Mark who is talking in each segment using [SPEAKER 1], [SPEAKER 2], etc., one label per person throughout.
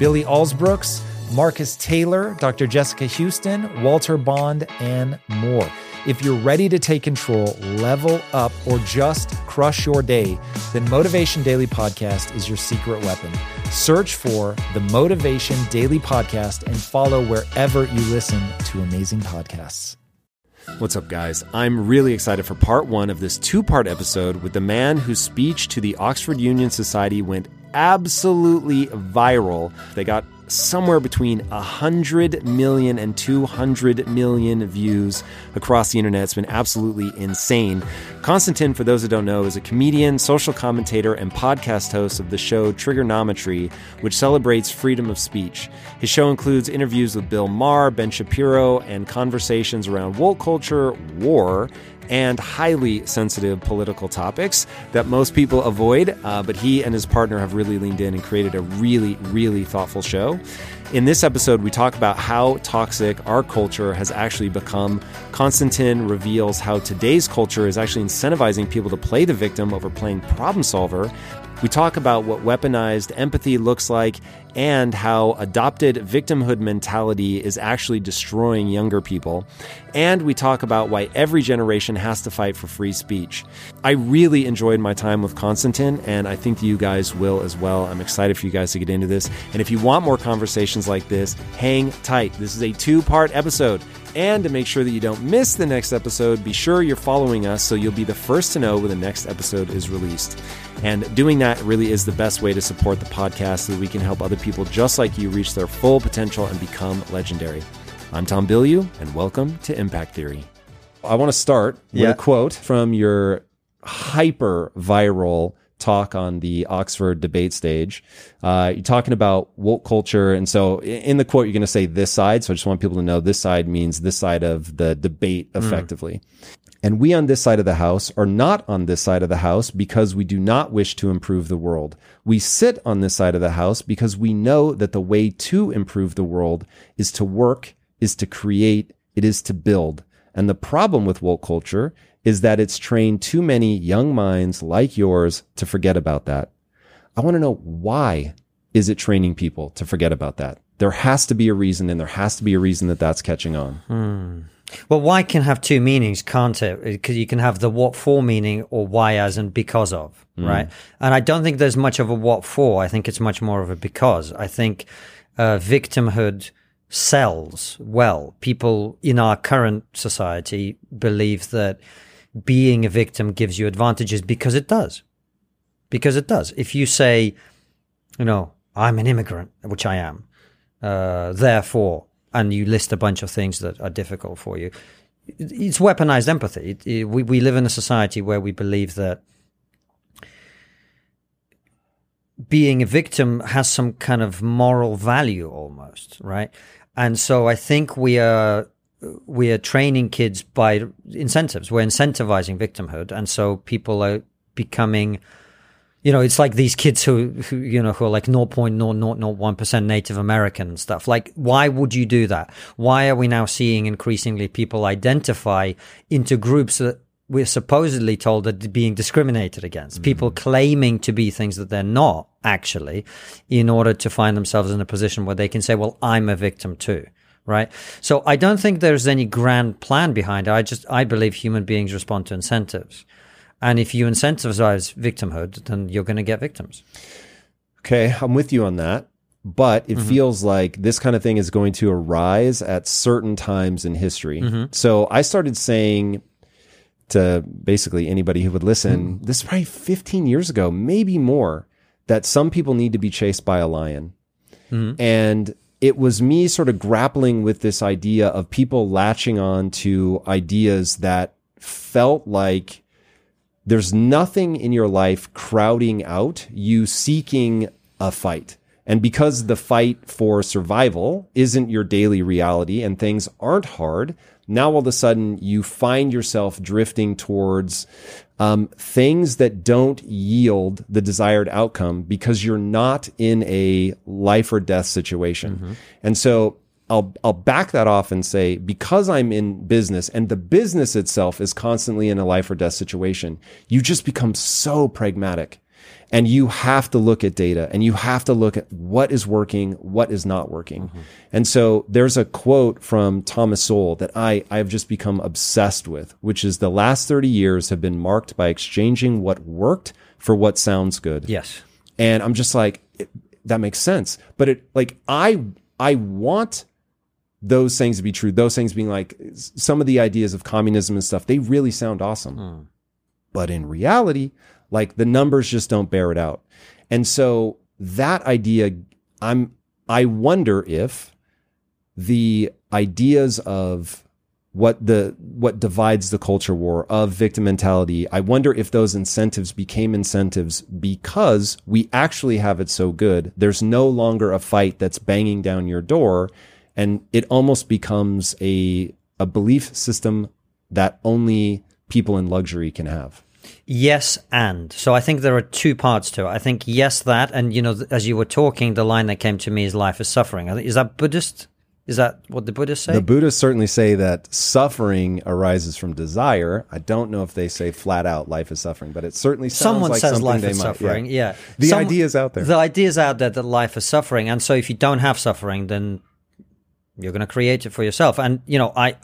[SPEAKER 1] Billy Alsbrooks, Marcus Taylor, Dr. Jessica Houston, Walter Bond, and more. If you're ready to take control, level up, or just crush your day, then Motivation Daily Podcast is your secret weapon. Search for the Motivation Daily Podcast and follow wherever you listen to amazing podcasts.
[SPEAKER 2] What's up, guys? I'm really excited for part one of this two part episode with the man whose speech to the Oxford Union Society went absolutely viral. They got somewhere between 100 million and 200 million views across the internet. It's been absolutely insane. Konstantin, for those who don't know, is a comedian, social commentator, and podcast host of the show Triggernometry, which celebrates freedom of speech. His show includes interviews with Bill Maher, Ben Shapiro, and conversations around woke culture, war, and highly sensitive political topics that most people avoid. Uh, but he and his partner have really leaned in and created a really, really thoughtful show. In this episode, we talk about how toxic our culture has actually become. Konstantin reveals how today's culture is actually incentivizing people to play the victim over playing problem solver. We talk about what weaponized empathy looks like and how adopted victimhood mentality is actually destroying younger people. And we talk about why every generation has to fight for free speech. I really enjoyed my time with Konstantin, and I think you guys will as well. I'm excited for you guys to get into this. And if you want more conversations like this, hang tight. This is a two part episode. And to make sure that you don't miss the next episode, be sure you're following us so you'll be the first to know when the next episode is released. And doing that really is the best way to support the podcast so that we can help other people just like you reach their full potential and become legendary. I'm Tom Bilyeu, and welcome to Impact Theory. I want to start with
[SPEAKER 3] Yeah.
[SPEAKER 2] a quote from your hyper viral talk on the Oxford debate stage. Uh, you're talking about woke culture. And so in the quote, you're going to say this side. So I just want people to know this side means this side of the debate effectively. And we on this side of the house are not on this side of the house because we do not wish to improve the world. We sit on this side of the house because we know that the way to improve the world is to work, is to create, it is to build. And the problem with woke culture is that it's trained too many young minds like yours to forget about that. I want to know why is it training people to forget about that? There has to be a reason and there has to be a reason that that's catching on. Hmm.
[SPEAKER 3] Well, why can have two meanings, can't it? Because you can have the what for meaning or why as and because of, right? And I don't think there's much of a what for. I think it's much more of a because. I think uh, victimhood sells well. People in our current society believe that being a victim gives you advantages because it does. Because it does. If you say, you know, I'm an immigrant, which I am, uh, therefore, and you list a bunch of things that are difficult for you. It's weaponized empathy. It, it, we, we live in a society where we believe that being a victim has some kind of moral value almost, right? And so I think we are we are training kids by incentives. We're incentivizing victimhood, and so people are becoming you know, it's like these kids who, who you know, who are like 0.0001% Native American and stuff. Like, why would you do that? Why are we now seeing increasingly people identify into groups that we're supposedly told that being discriminated against? People mm. claiming to be things that they're not actually in order to find themselves in a position where they can say, well, I'm a victim too. Right. So I don't think there's any grand plan behind it. I just, I believe human beings respond to incentives. And if you incentivize victimhood, then you're going to get victims.
[SPEAKER 2] Okay, I'm with you on that. But it mm-hmm. feels like this kind of thing is going to arise at certain times in history. Mm-hmm. So I started saying to basically anybody who would listen, hmm. this is probably 15 years ago, maybe more, that some people need to be chased by a lion. Hmm. And it was me sort of grappling with this idea of people latching on to ideas that felt like there's nothing in your life crowding out you seeking a fight. And because the fight for survival isn't your daily reality and things aren't hard, now all of a sudden you find yourself drifting towards um, things that don't yield the desired outcome because you're not in a life or death situation. And so I'll I'll back that off and say because I'm in business and the business itself is constantly in a life or death situation, you just become so pragmatic. And you have to look at data and you have to look at what is working, what is not working. Mm-hmm. And so there's a quote from Thomas Sowell that I, I've just become obsessed with, which is the last 30 years have been marked by exchanging what worked for what sounds good.
[SPEAKER 3] Yes.
[SPEAKER 2] And I'm just like, it, that makes sense. But it like I I want those things to be true. Those things being like some of the ideas of communism and stuff, they really sound awesome. Hmm. But in reality, like the numbers just don't bear it out. And so that idea, I'm I wonder if the ideas of what the what divides the culture war of victim mentality i wonder if those incentives became incentives because we actually have it so good there's no longer a fight that's banging down your door and it almost becomes a a belief system that only people in luxury can have
[SPEAKER 3] Yes, and so I think there are two parts to it. I think yes, that, and you know, as you were talking, the line that came to me is "life is suffering." I think is that Buddhist? Is that what the Buddhists say?
[SPEAKER 2] the buddhists certainly say that suffering arises from desire i don't know if they say flat out life is suffering but it certainly sounds
[SPEAKER 3] Someone
[SPEAKER 2] like
[SPEAKER 3] says life is
[SPEAKER 2] might-
[SPEAKER 3] suffering. Yeah,
[SPEAKER 2] the
[SPEAKER 3] Some-
[SPEAKER 2] idea is out there
[SPEAKER 3] The idea is out there that life is suffering, and so if you don't have suffering, then you're going to create it for yourself. And you know, I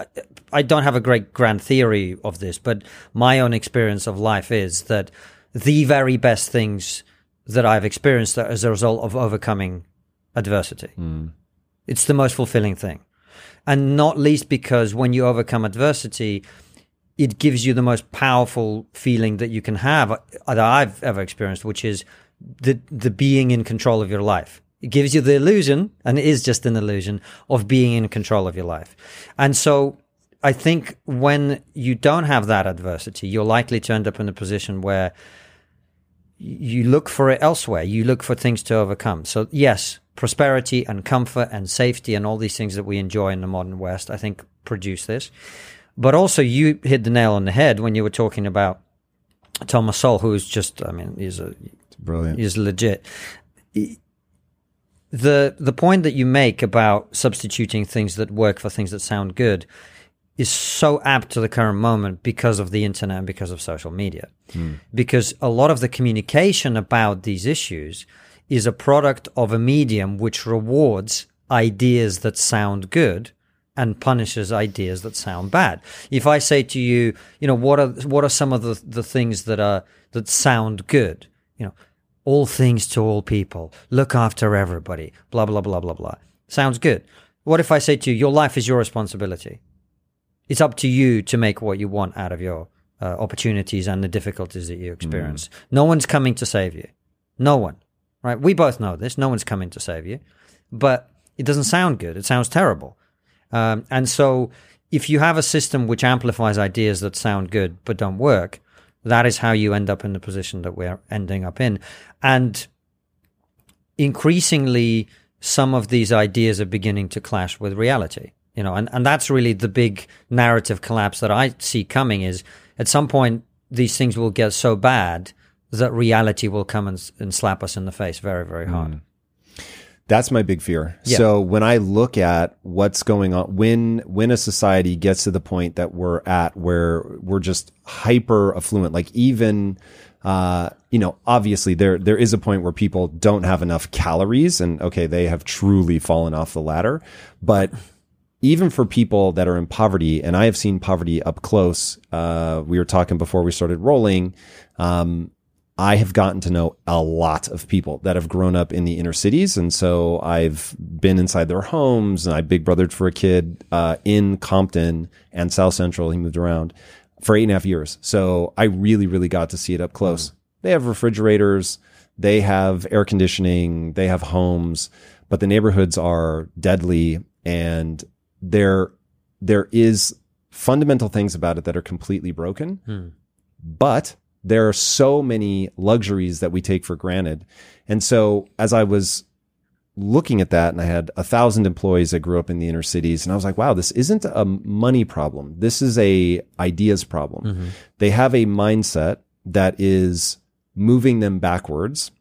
[SPEAKER 3] I don't have a great grand theory of this, but my own experience of life is that the very best things that I've experienced as a result of overcoming adversity. It's the most fulfilling thing, and not least because when you overcome adversity. It gives you the most powerful feeling that you can have uh, that I've ever experienced, which is the the being in control of your life. It gives you the illusion, and it is just an illusion of being in control of your life. And so I think when you don't have that adversity, you're likely to end up in a position where you look for it elsewhere. You look for things to overcome. So yes, prosperity and comfort and safety and all these things that we enjoy in the modern West, I think produce this. But also you hit the nail on the head when you were talking about Thomas Sowell, who's just, I mean, he's a,
[SPEAKER 2] brilliant
[SPEAKER 3] He's legit. The the point that you make about substituting things that work for things that sound good is so apt to the current moment because of the internet and because of social media. Hmm. Because a lot of the communication about these issues is a product of a medium which rewards ideas that sound good and punishes ideas that sound bad. If I say to you, you know, what are what are some of the, the things that are that sound good? You know, all things to all people, look after everybody, blah blah blah blah blah. Sounds good. What if I say to you, your life is your responsibility? It's up to you to make what you want out of your uh, opportunities and the difficulties that you experience. No one's coming to save you. No one. Right? We both know this. No one's coming to save you. But it doesn't sound good. It sounds terrible. Um, and so, if you have a system which amplifies ideas that sound good but don't work, that is how you end up in the position that we're ending up in. And increasingly, some of these ideas are beginning to clash with reality. You know, and, and that's really the big narrative collapse that I see coming is at some point these things will get so bad that reality will come and, and slap us in the face very, very hard. Mm.
[SPEAKER 2] That's my big fear.
[SPEAKER 3] Yeah.
[SPEAKER 2] So when I look at what's going on, when when a society gets to the point that we're at where we're just hyper affluent, like even uh, you know, obviously there there is a point where people don't have enough calories, and okay, they have truly fallen off the ladder. But even for people that are in poverty, and I have seen poverty up close. Uh, we were talking before we started rolling. Um, I have gotten to know a lot of people that have grown up in the inner cities. And so I've been inside their homes and I big brothered for a kid, uh, in Compton and South Central. He moved around for eight and a half years. So I really, really got to see it up close. They have refrigerators. They have air conditioning. They have homes, but the neighborhoods are deadly and there, there is fundamental things about it that are completely broken but there are so many luxuries that we take for granted. And so as I was looking at that and I had a thousand employees that grew up in the inner cities and I was like, wow, this isn't a money problem. This is a ideas problem.
[SPEAKER 3] Mm-hmm.
[SPEAKER 2] They have a mindset that is moving them backwards.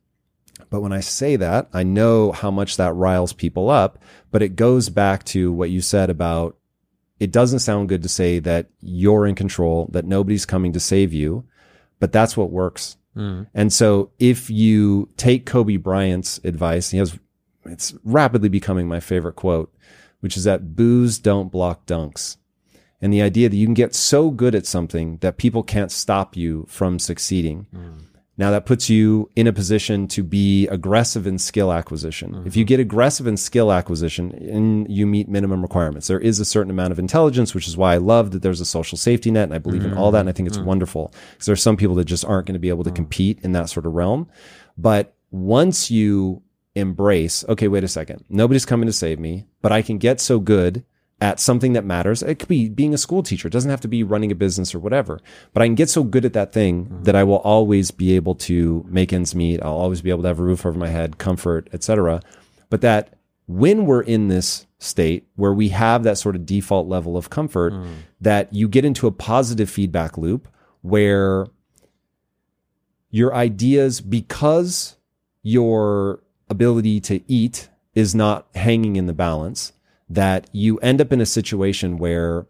[SPEAKER 2] But when I say that, I know how much that riles people up, but it goes back to what you said about it doesn't sound good to say that you're in control, that nobody's coming to save you, but that's what works. Hmm. And so if you take Kobe Bryant's advice, he has, it's rapidly becoming my favorite quote, which is that boos don't block dunks. And the idea that you can get so good at something that people can't stop you from succeeding. Hmm. Now that puts you in a position to be aggressive in skill acquisition. If you mm-hmm. get aggressive in skill acquisition and you meet minimum requirements, there is a certain amount of intelligence, which is why I love that there's a social safety net and I believe in all that. And I think it's mm-hmm. wonderful because there's some people that just aren't going to be able to mm-hmm. compete in that sort of realm. But once you embrace, okay, wait a second, nobody's coming to save me, but I can get so good at something that matters. It could be being a school teacher. It doesn't have to be running a business or whatever, but I can get so good at that thing mm-hmm. that I will always be able to make ends meet. I'll always be able to have a roof over my head, comfort, etc. But that when we're in this state where we have that sort of default level of comfort, mm. that you get into a positive feedback loop where your ideas, because your ability to eat is not hanging in the balance, that you end up in a situation where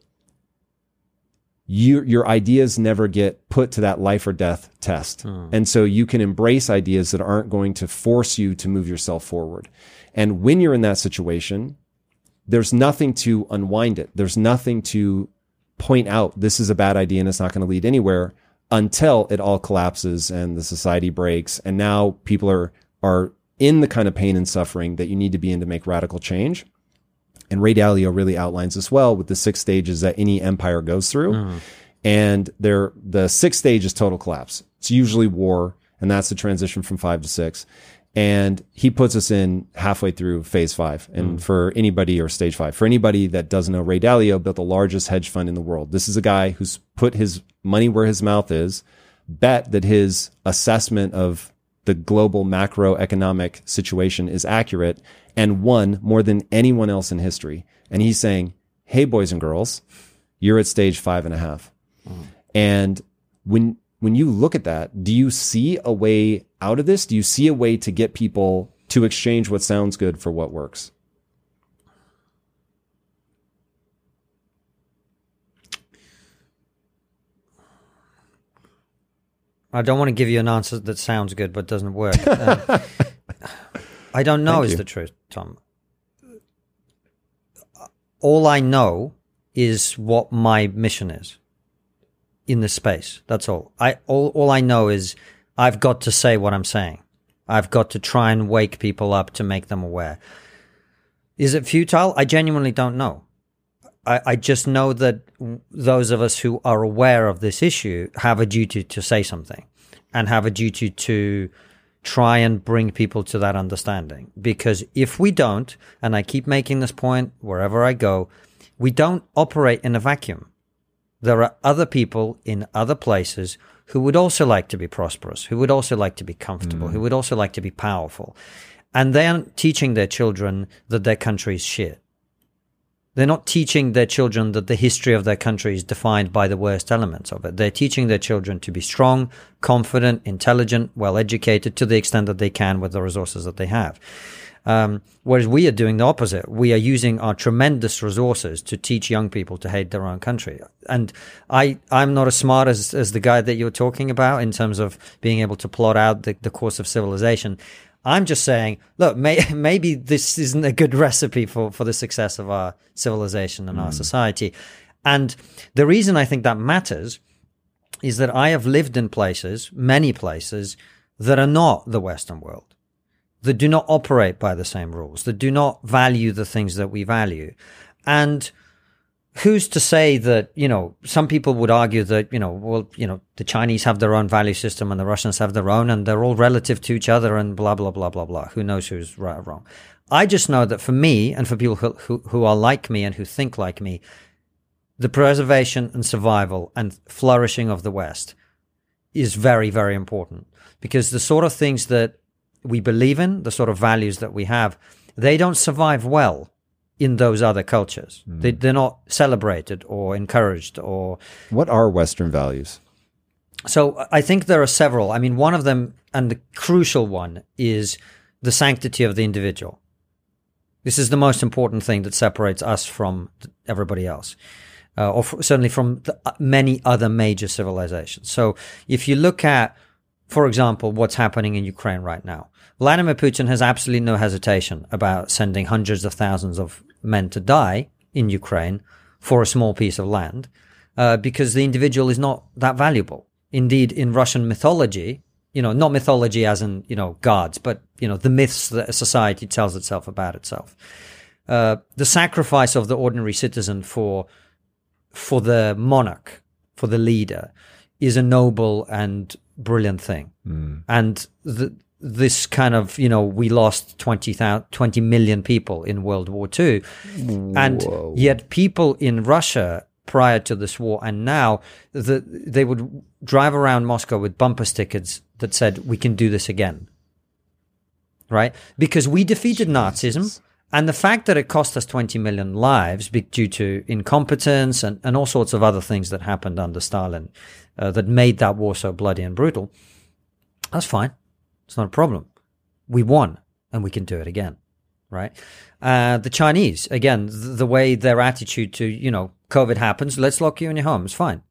[SPEAKER 2] you, your ideas never get put to that life or death test. Hmm. And so you can embrace ideas that aren't going to force you to move yourself forward. And when you're in that situation, there's nothing to unwind it. There's nothing to point out this is a bad idea and it's not going to lead anywhere until it all collapses and the society breaks. And now people are, are in the kind of pain and suffering that you need to be in to make radical change. And Ray Dalio really outlines this well with the six stages that any empire goes through. Uh-huh. And there, the sixth stage is total collapse. It's usually war, and that's the transition from five to six. And he puts us in halfway through phase five. And mm. for anybody or stage five, for anybody that doesn't know, Ray Dalio built the largest hedge fund in the world. This is a guy who's put his money where his mouth is, bet that his assessment of the global macroeconomic situation is accurate and won more than anyone else in history. And he's saying, Hey, boys and girls, you're at stage five and a half. And when, when you look at that, do you see a way out of this? Do you see a way to get people to exchange what sounds good for what works?
[SPEAKER 3] I don't want to give you an answer that sounds good but doesn't work. Um, I don't know
[SPEAKER 2] Thank
[SPEAKER 3] is
[SPEAKER 2] you.
[SPEAKER 3] the truth, Tom. All I know is what my mission is in this space. That's all. I all all I know is I've got to say what I'm saying. I've got to try and wake people up to make them aware. Is it futile? I genuinely don't know. I, I just know that those of us who are aware of this issue have a duty to say something and have a duty to try and bring people to that understanding. Because if we don't, and I keep making this point wherever I go, we don't operate in a vacuum. There are other people in other places who would also like to be prosperous, who would also like to be comfortable, who mm. would also like to be powerful. And they're teaching their children that their country is shit. They're not teaching their children that the history of their country is defined by the worst elements of it. They're teaching their children to be strong, confident, intelligent, well educated to the extent that they can with the resources that they have. Um, whereas we are doing the opposite. We are using our tremendous resources to teach young people to hate their own country. And I, I'm not as smart as, as the guy that you're talking about in terms of being able to plot out the, the course of civilization. I'm just saying, look, may, maybe this isn't a good recipe for, for the success of our civilization and our hmm. society. And the reason I think that matters is that I have lived in places, many places, that are not the Western world that do not operate by the same rules, that do not value the things that we value. And who's to say that, you know, some people would argue that, you know, well, you know, the Chinese have their own value system and the Russians have their own and they're all relative to each other and blah, blah, blah, blah, blah. Who knows who's right or wrong? I just know that for me and for people who, who, who are like me and who think like me, the preservation and survival and flourishing of the West is very, very important because the sort of things that we believe in, the sort of values that we have, they don't survive well in those other cultures. They, they're not celebrated or encouraged or
[SPEAKER 2] What are Western values?
[SPEAKER 3] so I think there are several. I mean, one of them, and the crucial one, is the sanctity of the individual. This is the most important thing that separates us from everybody else, uh, or f- certainly from the, uh, many other major civilizations. So if you look at, for example, what's happening in Ukraine right now, Vladimir Putin has absolutely no hesitation about sending hundreds of thousands of men to die in Ukraine for a small piece of land uh, because the individual is not that valuable. Indeed, in Russian mythology, you know, not mythology as in, you know, gods, but, you know, the myths that a society tells itself about itself. Uh, the sacrifice of the ordinary citizen for, for the monarch, for the leader, is a noble and brilliant thing. And the, this kind of, you know, we lost 20, 20 million people in World War II. And yet people in Russia prior to this war and now the, they would drive around Moscow with bumper stickers that said, we can do this again. Right? Because we defeated Nazism. And the fact that it cost us 20 million lives due to incompetence and, and all sorts of other things that happened under Stalin uh, that made that war so bloody and brutal, that's fine. It's not a problem. We won and we can do it again. Right. Uh, the Chinese, again, the, the way their attitude to, you know, COVID happens, let's lock you in your home. It's fine.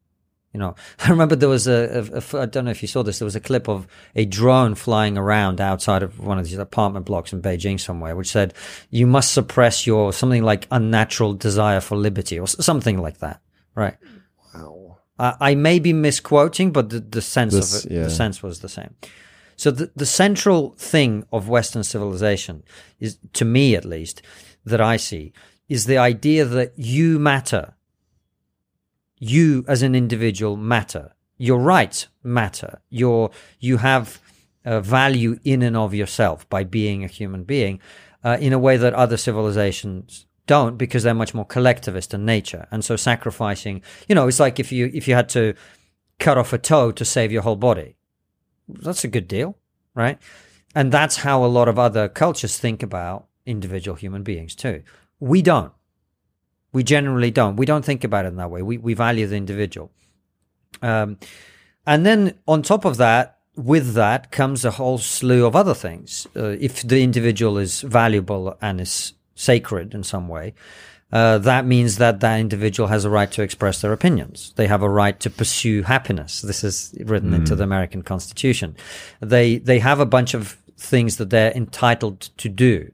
[SPEAKER 3] You know, I remember there was a, a, a, I don't know if you saw this, there was a clip of a drone flying around outside of one of these apartment blocks in Beijing somewhere, which said, you must suppress your something like unnatural desire for liberty or something like that. Right.
[SPEAKER 2] Wow.
[SPEAKER 3] I, I may be misquoting, but the, the sense
[SPEAKER 2] This-
[SPEAKER 3] of it,
[SPEAKER 2] yeah.
[SPEAKER 3] the sense was the same. So the, the central thing of Western civilization is, to me at least, that I see, is the idea that you matter. You as an individual matter. Your rights matter. Your you have value in and of yourself by being a human being, uh, in a way that other civilizations don't, because they're much more collectivist in nature. And so sacrificing, you know, it's like if you if you had to cut off a toe to save your whole body that's a good deal, right? And that's how a lot of other cultures think about individual human beings too. We don't. We generally don't. We don't think about it in that way. We we value the individual. Um, and then on top of that, with that comes a whole slew of other things. Uh, if the individual is valuable and is sacred in some way, uh, that means that that individual has a right to express their opinions. They have a right to pursue happiness. This is written into the American Constitution. They they have a bunch of things that they're entitled to do,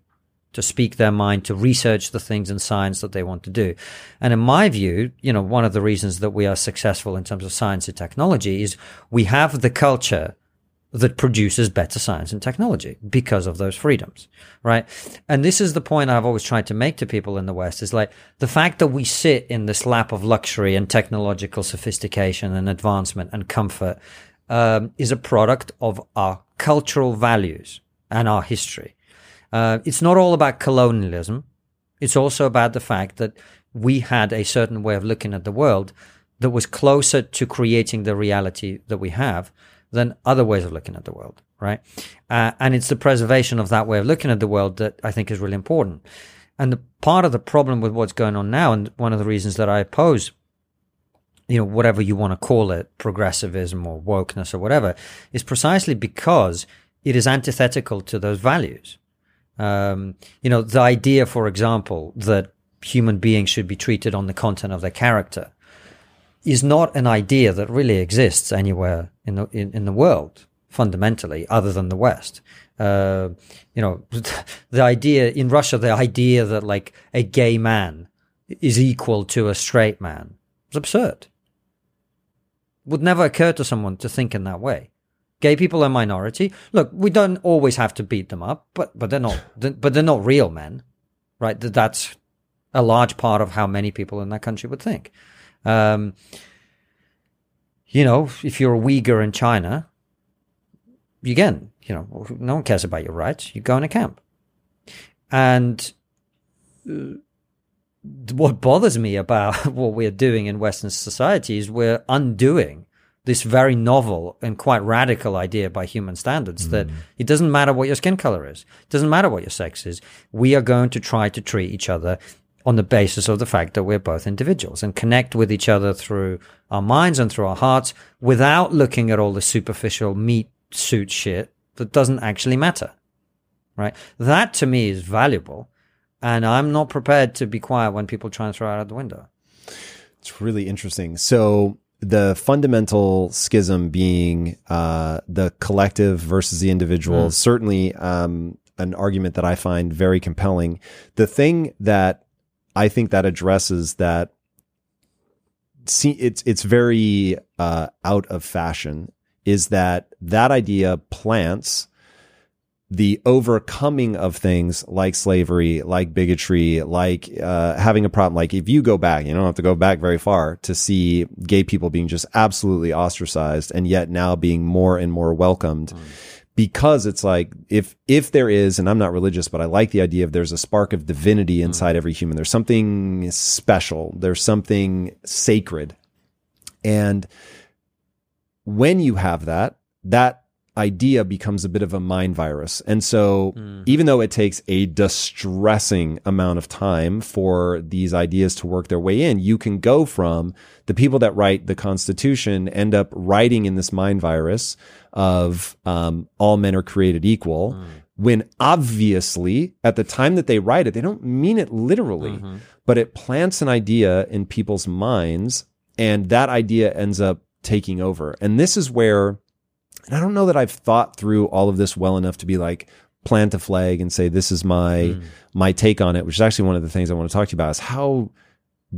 [SPEAKER 3] to speak their mind, to research the things in science that they want to do. And in my view, you know, one of the reasons that we are successful in terms of science and technology is we have the culture that produces better science and technology because of those freedoms, right? And this is the point I've always tried to make to people in the West is like the fact that we sit in this lap of luxury and technological sophistication and advancement and comfort um, is a product of our cultural values and our history. Uh, it's not all about colonialism. It's also about the fact that we had a certain way of looking at the world that was closer to creating the reality that we have than other ways of looking at the world, right? Uh, and it's the preservation of that way of looking at the world that I think is really important. And the part of the problem with what's going on now, and one of the reasons that I oppose, you know, whatever you want to call it, progressivism or wokeness or whatever, is precisely because it is antithetical to those values. Um, you know, the idea, for example, that human beings should be treated on the content of their character is not an idea that really exists anywhere in the in, in the world fundamentally other than the west. Uh, you know the idea in russia the idea that like a gay man is equal to a straight man is absurd. Would never occur to someone to think in that way. Gay people are a minority. Look we don't always have to beat them up but but they're not but they're not real men right? That's a large part of how many people in that country would think um, you know, if you're a Uyghur in China, again, you know, no one cares about your rights. You go in a camp. And uh, what bothers me about what we're doing in Western society is we're undoing this very novel and quite radical idea by human standards that it doesn't matter what your skin color is, it doesn't matter what your sex is. We are going to try to treat each other on the basis of the fact that we're both individuals and connect with each other through our minds and through our hearts without looking at all the superficial meat suit shit that doesn't actually matter. Right? That to me is valuable. And I'm not prepared to be quiet when people try and throw it out the window.
[SPEAKER 2] It's really interesting. So the fundamental schism being uh, the collective versus the individual is certainly um, an argument that I find very compelling. The thing that I think that addresses that see it's it's very uh, out of fashion is that that idea plants the overcoming of things like slavery, like bigotry, like uh, having a problem. Like if you go back, you don't have to go back very far to see gay people being just absolutely ostracized, and yet now being more and more welcomed. Because it's like if if there is, and I'm not religious, but I like the idea of there's a spark of divinity mm. inside every human. There's something special. There's something sacred, and when you have that, that idea becomes a bit of a mind virus. And so mm. even though it takes a distressing amount of time for these ideas to work their way in, you can go from the people that write the Constitution end up writing in this mind virus of um, all men are created equal. When obviously, at the time that they write it, they don't mean it literally, but it plants an idea in people's minds, and that idea ends up taking over. And this is where and I don't know that I've thought through all of this well enough to be like plant a flag and say this is my my take on it, which is actually one of the things I want to talk to you about is how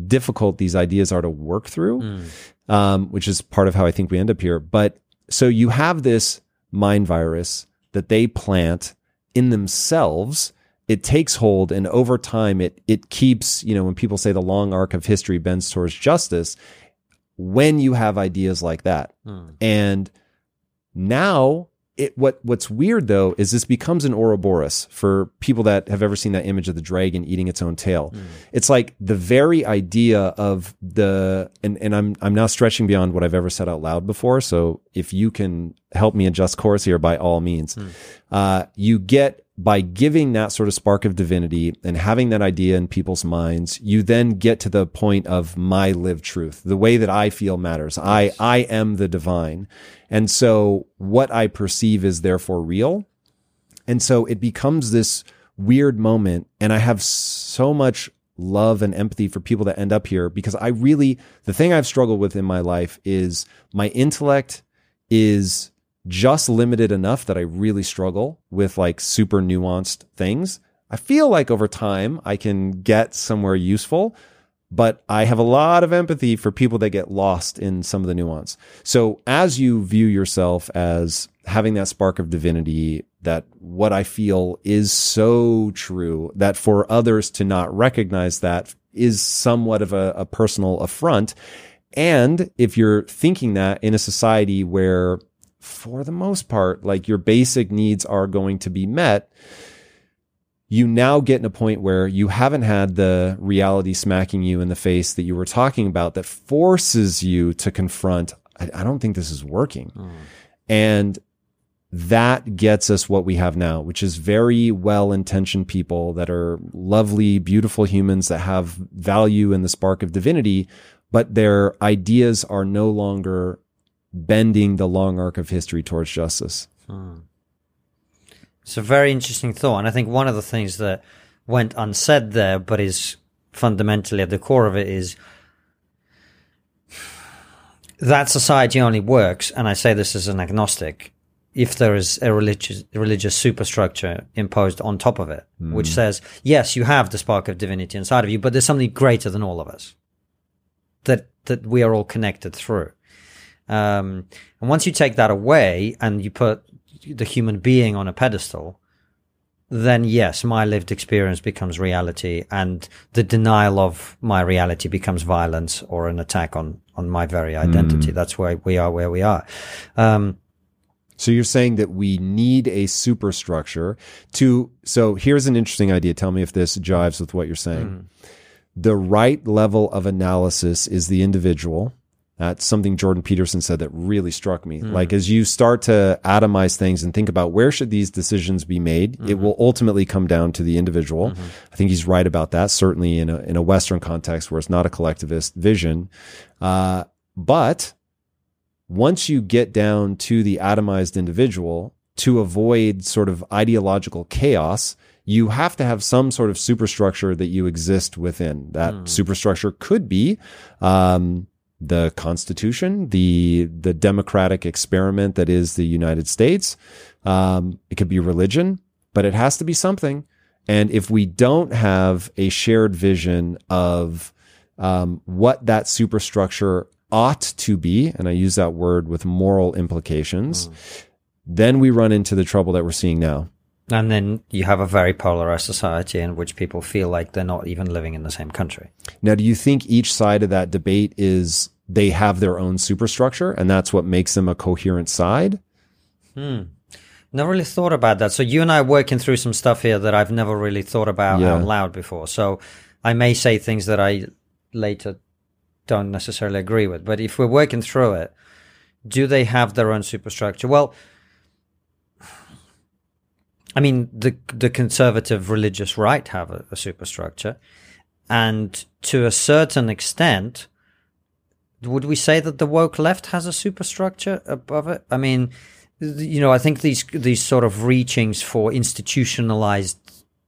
[SPEAKER 2] difficult these ideas are to work through, um, which is part of how I think we end up here. But so you have this mind virus that they plant in themselves. It takes hold, and over time, it it keeps. You know, when people say the long arc of history bends towards justice, when you have ideas like that, hmm. and now, it what what's weird though is this becomes an Ouroboros for people that have ever seen that image of the dragon eating its own tail. It's like the very idea of the and and I'm I'm now stretching beyond what I've ever said out loud before. So if you can help me adjust course here, by all means, uh, you get by giving that sort of spark of divinity and having that idea in people's minds, you then get to the point of my lived truth. The way that I feel matters. I, I am the divine. And so what I perceive is therefore real. And so it becomes this weird moment. And I have so much love and empathy for people that end up here because I really, the thing I've struggled with in my life is my intellect is just limited enough that I really struggle with like super nuanced things. I feel like over time I can get somewhere useful, but I have a lot of empathy for people that get lost in some of the nuance. So as you view yourself as having that spark of divinity, that what I feel is so true that for others to not recognize that is somewhat of a, a personal affront. And if you're thinking that in a society where for the most part, like your basic needs are going to be met, you now get in a point where you haven't had the reality smacking you in the face that you were talking about that forces you to confront, I, I don't think this is working. Hmm. And that gets us what we have now, which is very well intentioned people that are lovely, beautiful humans that have value in the spark of divinity, but their ideas are no longer bending the long arc of history towards justice. Hmm.
[SPEAKER 3] It's a very interesting thought. And I think one of the things that went unsaid there, but is fundamentally at the core of it, is that society only works, and I say this as an agnostic, if there is a religious religious superstructure imposed on top of it, hmm. which says, yes, you have the spark of divinity inside of you, but there's something greater than all of us that that we are all connected through. Um, and once you take that away and you put the human being on a pedestal, then yes, my lived experience becomes reality, and the denial of my reality becomes violence or an attack on on my very identity. That's why we are where we are. Um,
[SPEAKER 2] So you're saying that we need a superstructure to. So here's an interesting idea. Tell me if this jives with what you're saying. The right level of analysis is the individual. Uh, That's something Jordan Peterson said that really struck me. Hmm. Like as you start to atomize things and think about where should these decisions be made, it mm-hmm. will ultimately come down to the individual. Mm-hmm. I think he's right about that. Certainly in a in a Western context where it's not a collectivist vision, uh, but once you get down to the atomized individual, to avoid sort of ideological chaos, you have to have some sort of superstructure that you exist within. That hmm. superstructure could be um, the Constitution, the the democratic experiment that is the United States. Um, it could be religion, but it has to be something. And if we don't have a shared vision of um, what that superstructure ought to be, and I use that word with moral implications, then we run into the trouble that we're seeing now.
[SPEAKER 3] And then you have a very polarized society in which people feel like they're not even living in the same country.
[SPEAKER 2] Now, do you think each side of that debate is they have their own superstructure and that's what makes them a coherent side? Hmm.
[SPEAKER 3] Never really thought about that. So you and I are working through some stuff here that I've never really thought about
[SPEAKER 2] Yeah.
[SPEAKER 3] out loud before. So I may say things that I later don't necessarily agree with. But if we're working through it, do they have their own superstructure? Well, I mean, the the conservative religious right have a, a superstructure, and to a certain extent, would we say that the woke left has a superstructure above it? I mean, you know, I think these these sort of reachings for institutionalized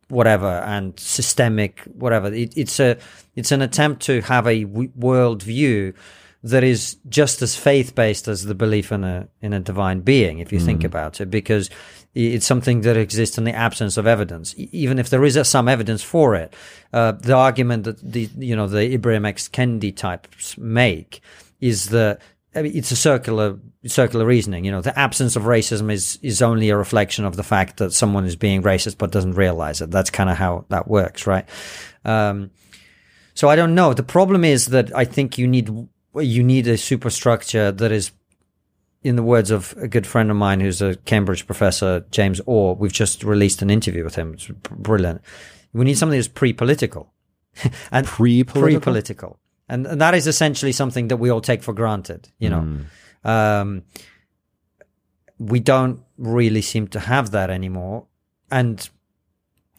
[SPEAKER 3] whatever and systemic whatever it, it's a it's an attempt to have a w- world view that is just as faith based as the belief in a in a divine being if you think mm. about it because it's something that exists in the absence of evidence even if there is some evidence for it uh, the argument that the you know the Ibram X Kendi types make is that I mean, it's a circular circular reasoning. You know, the absence of racism is is only a reflection of the fact that someone is being racist but doesn't realize it. That's kind of how that works, right? Um, so I don't know. The problem is that I think you need you need a superstructure that is, in the words of a good friend of mine who's a Cambridge professor, James Orr. We've just released an interview with him. It's brilliant. We need something that's pre-political. and
[SPEAKER 2] Pre-political?
[SPEAKER 3] pre-political. And, and that is essentially something that we all take for granted, you know. Um, we don't really seem to have that anymore. And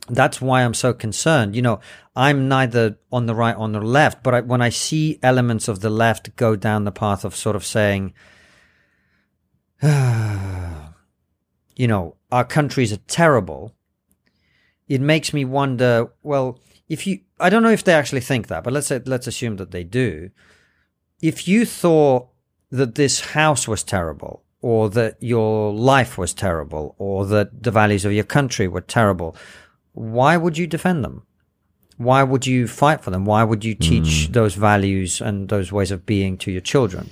[SPEAKER 3] that's why I'm so concerned. You know, I'm neither on the right or on the left, but I, when I see elements of the left go down the path of sort of saying, you know, our countries are terrible, it makes me wonder, well, if you, I don't know if they actually think that, but let's say, let's assume that they do. If you thought that this house was terrible, or that your life was terrible, or that the values of your country were terrible, why would you defend them? Why would you fight for them? Why would you teach hmm. those values and those ways of being to your children?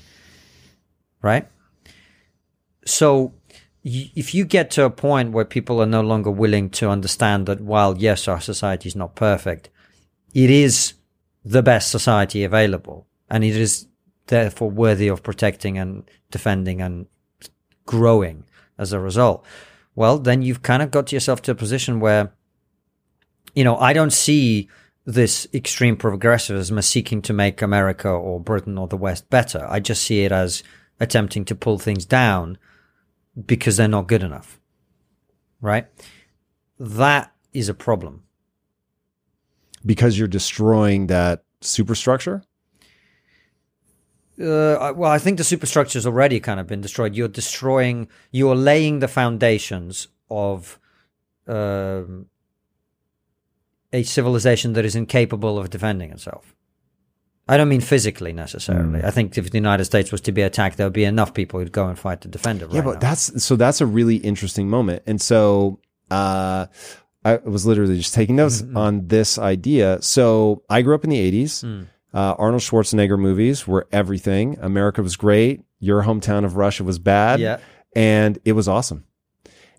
[SPEAKER 3] Right? So, if you get to a point where people are no longer willing to understand that while yes, our society is not perfect, it is the best society available, and it is therefore worthy of protecting and defending and growing as a result. Well, then you've kind of got yourself to a position where, you know, I don't see this extreme progressivism as seeking to make America or Britain or the West better. I just see it as attempting to pull things down because they're not good enough. Right? That is a problem.
[SPEAKER 2] Because you're destroying that superstructure?
[SPEAKER 3] Uh, well, I think the superstructure's already kind of been destroyed. You're destroying, you're laying the foundations of um, a civilization that is incapable of defending itself. I don't mean physically necessarily. I think if the United States was to be attacked, there would be enough people who'd go and fight to defend it.
[SPEAKER 2] Yeah,
[SPEAKER 3] right
[SPEAKER 2] but
[SPEAKER 3] now.
[SPEAKER 2] that's so that's a really interesting moment. And so uh I was literally just taking notes
[SPEAKER 3] Mm-hmm.
[SPEAKER 2] on this idea. So I grew up in the 80s.
[SPEAKER 3] Hmm.
[SPEAKER 2] Uh, Arnold Schwarzenegger movies were everything. America was great. Your hometown of Russia was bad.
[SPEAKER 3] Yeah.
[SPEAKER 2] And it was awesome.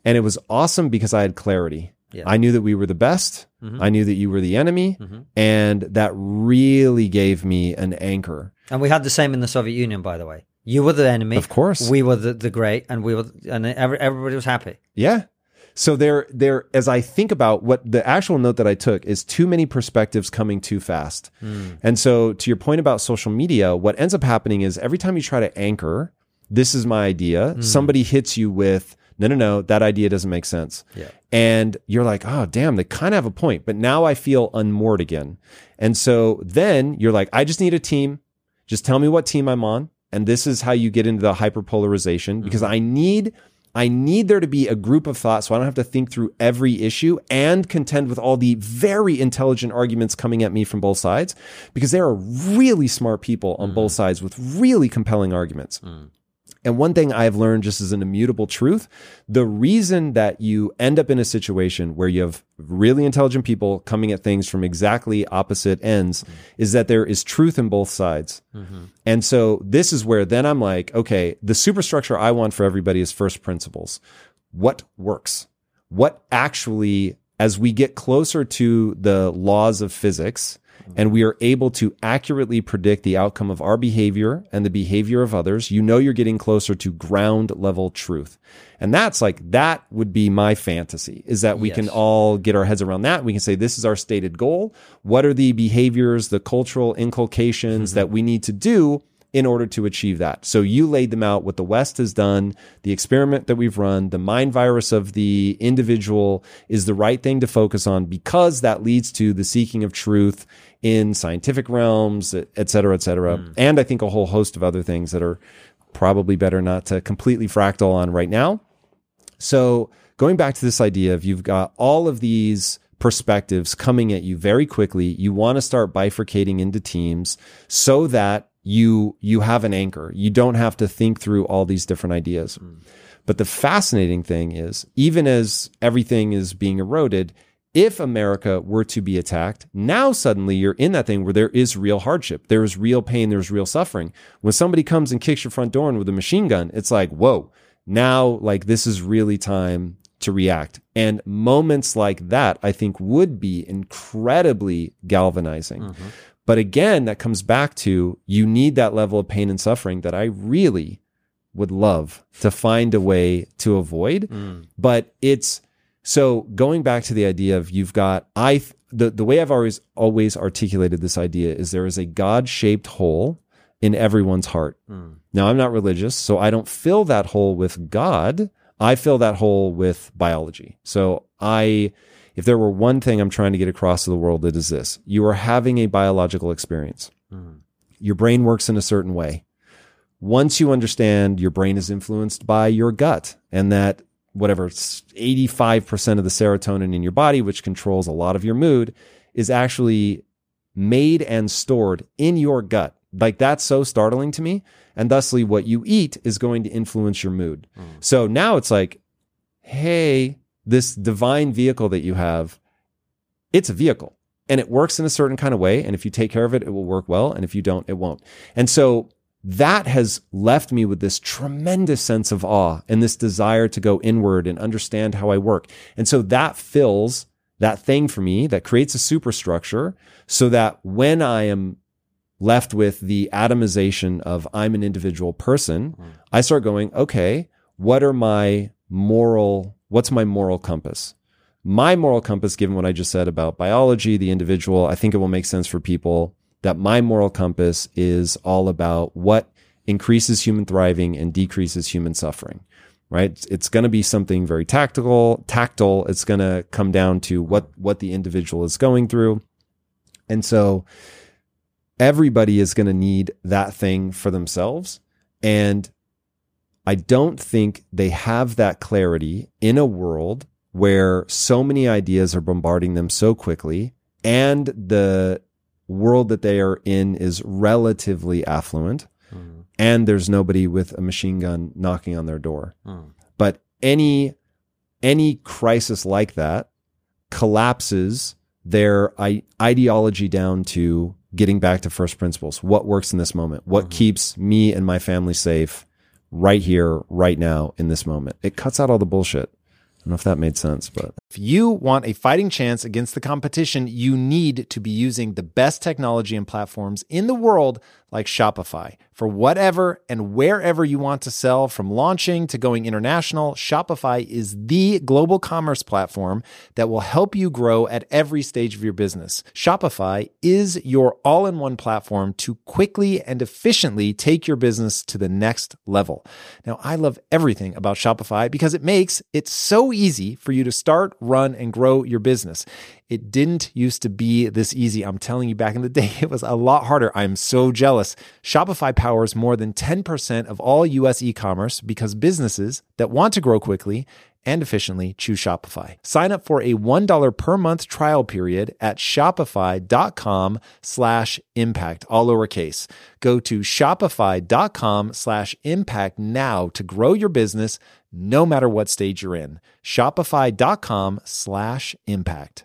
[SPEAKER 2] And it was awesome because I had clarity.
[SPEAKER 3] Yeah.
[SPEAKER 2] I knew that we were the best.
[SPEAKER 3] Mhm.
[SPEAKER 2] I knew that you were the enemy.
[SPEAKER 3] Mhm.
[SPEAKER 2] And that really gave me an anchor.
[SPEAKER 3] And we had the same in the Soviet Union, by the way. You were the enemy.
[SPEAKER 2] Of course.
[SPEAKER 3] We were the, the great, and we were, and every, everybody was happy.
[SPEAKER 2] Yeah. So there, there, as I think about what the actual note that I took is too many perspectives coming too fast. And so to your point about social media, what ends up happening is every time you try to anchor, this is my idea, somebody hits you with, no, no, no, that idea doesn't make sense.
[SPEAKER 3] Yeah.
[SPEAKER 2] And you're like, oh, damn, they kind of have a point. But now I feel unmoored again. And so then you're like, I just need a team. Just tell me what team I'm on. And this is how you get into the hyperpolarization because mm-hmm. I need. I need there to be a group of thought so I don't have to think through every issue and contend with all the very intelligent arguments coming at me from both sides because there are really smart people on both mm. sides with really compelling arguments. Mm. And one thing I've learned just as an immutable truth, the reason that you end up in a situation where you have really intelligent people coming at things from exactly opposite ends mm-hmm. is that there is truth in both sides. Mm-hmm. And so this is where then I'm like, okay, the superstructure I want for everybody is first principles. What works? What actually, as we get closer to the laws of physics, and we are able to accurately predict the outcome of our behavior and the behavior of others, you know you're getting closer to ground level truth. And that's like, that would be my fantasy is that we can all get our heads around that. We can say, this is our stated goal. What are the behaviors, the cultural inculcations mm-hmm. that we need to do in order to achieve that. So you laid them out what the West has done, the experiment that we've run, the mind virus of the individual is the right thing to focus on because that leads to the seeking of truth in scientific realms, et cetera, et cetera. Hmm. And I think a whole host of other things that are probably better not to completely fractal on right now. So going back to this idea of you've got all of these perspectives coming at you very quickly, you want to start bifurcating into teams so that you you have an anchor. You don't have to think through all these different ideas. Hmm. But the fascinating thing is, even as everything is being eroded, if America were to be attacked, now suddenly you're in that thing where there is real hardship. There is real pain. There's real suffering. When somebody comes and kicks your front door in with a machine gun, it's like, whoa, now like this is really time to react. And moments like that, I think would be incredibly galvanizing. Mm-hmm. But again, that comes back to you need that level of pain and suffering that I really would love to find a way to avoid. Mm. But it's so going back to the idea of you've got I the the way I've always always articulated this idea is there is a God shaped hole in everyone's heart. Hmm. Now I'm not religious, so I don't fill that hole with God. I fill that hole with biology. So I if there were one thing I'm trying to get across to the world, it is this. You are having a biological experience. Hmm. Your brain works in a certain way once you understand your brain is influenced by your gut and that whatever 85% of the serotonin in your body which controls a lot of your mood is actually made and stored in your gut. Like that's so startling to me. And thusly what you eat is going to influence your mood. Mm. So now it's like hey this divine vehicle that you have it's a vehicle. And it works in a certain kind of way. And if you take care of it it will work well. And if you don't it won't. And so that has left me with this tremendous sense of awe and this desire to go inward and understand how I work. And so that fills that thing for me that creates a superstructure so that when I am left with the atomization of I'm an individual person, mm. I start going, okay, what are my moral, what's my moral compass? My moral compass, given what I just said about biology, the individual, I think it will make sense for people that my moral compass is all about what increases human thriving and decreases human suffering right? It's, going to be something very tactical tactile. It's going to come down to what what the individual is going through. And so everybody is going to need that thing for themselves. And i don't think they have that clarity in a world where so many ideas are bombarding them so quickly and the world that they are in is relatively affluent mm. and there's nobody with a machine gun knocking on their door. Mm. But any any crisis like that collapses their I- ideology down to getting back to first principles. What works in this moment? What mm-hmm. keeps me and my family safe right here, right now, in this moment? It cuts out all the bullshit. I don't know if that made sense, but If you want a fighting chance against the competition, you need to be using the best technology and platforms in the world like Shopify. For whatever and wherever you want to sell, from launching to going international, Shopify is the global commerce platform that will help you grow at every stage of your business. Shopify is your all in one platform to quickly and efficiently take your business to the next level. Now, I love everything about Shopify because it makes it so easy for you to start, run, and grow your business. It didn't used to be this easy. I'm telling you, back in the day, it was a lot harder. I'm so jealous. Shopify powers more than 10% of all US e commerce because businesses that want to grow quickly and efficiently choose Shopify. Sign up for a $1 per month trial period at shopify.com slash impact, all lowercase. Go to shopify.com slash impact now to grow your business no matter what stage you're in. Shopify.com slash impact.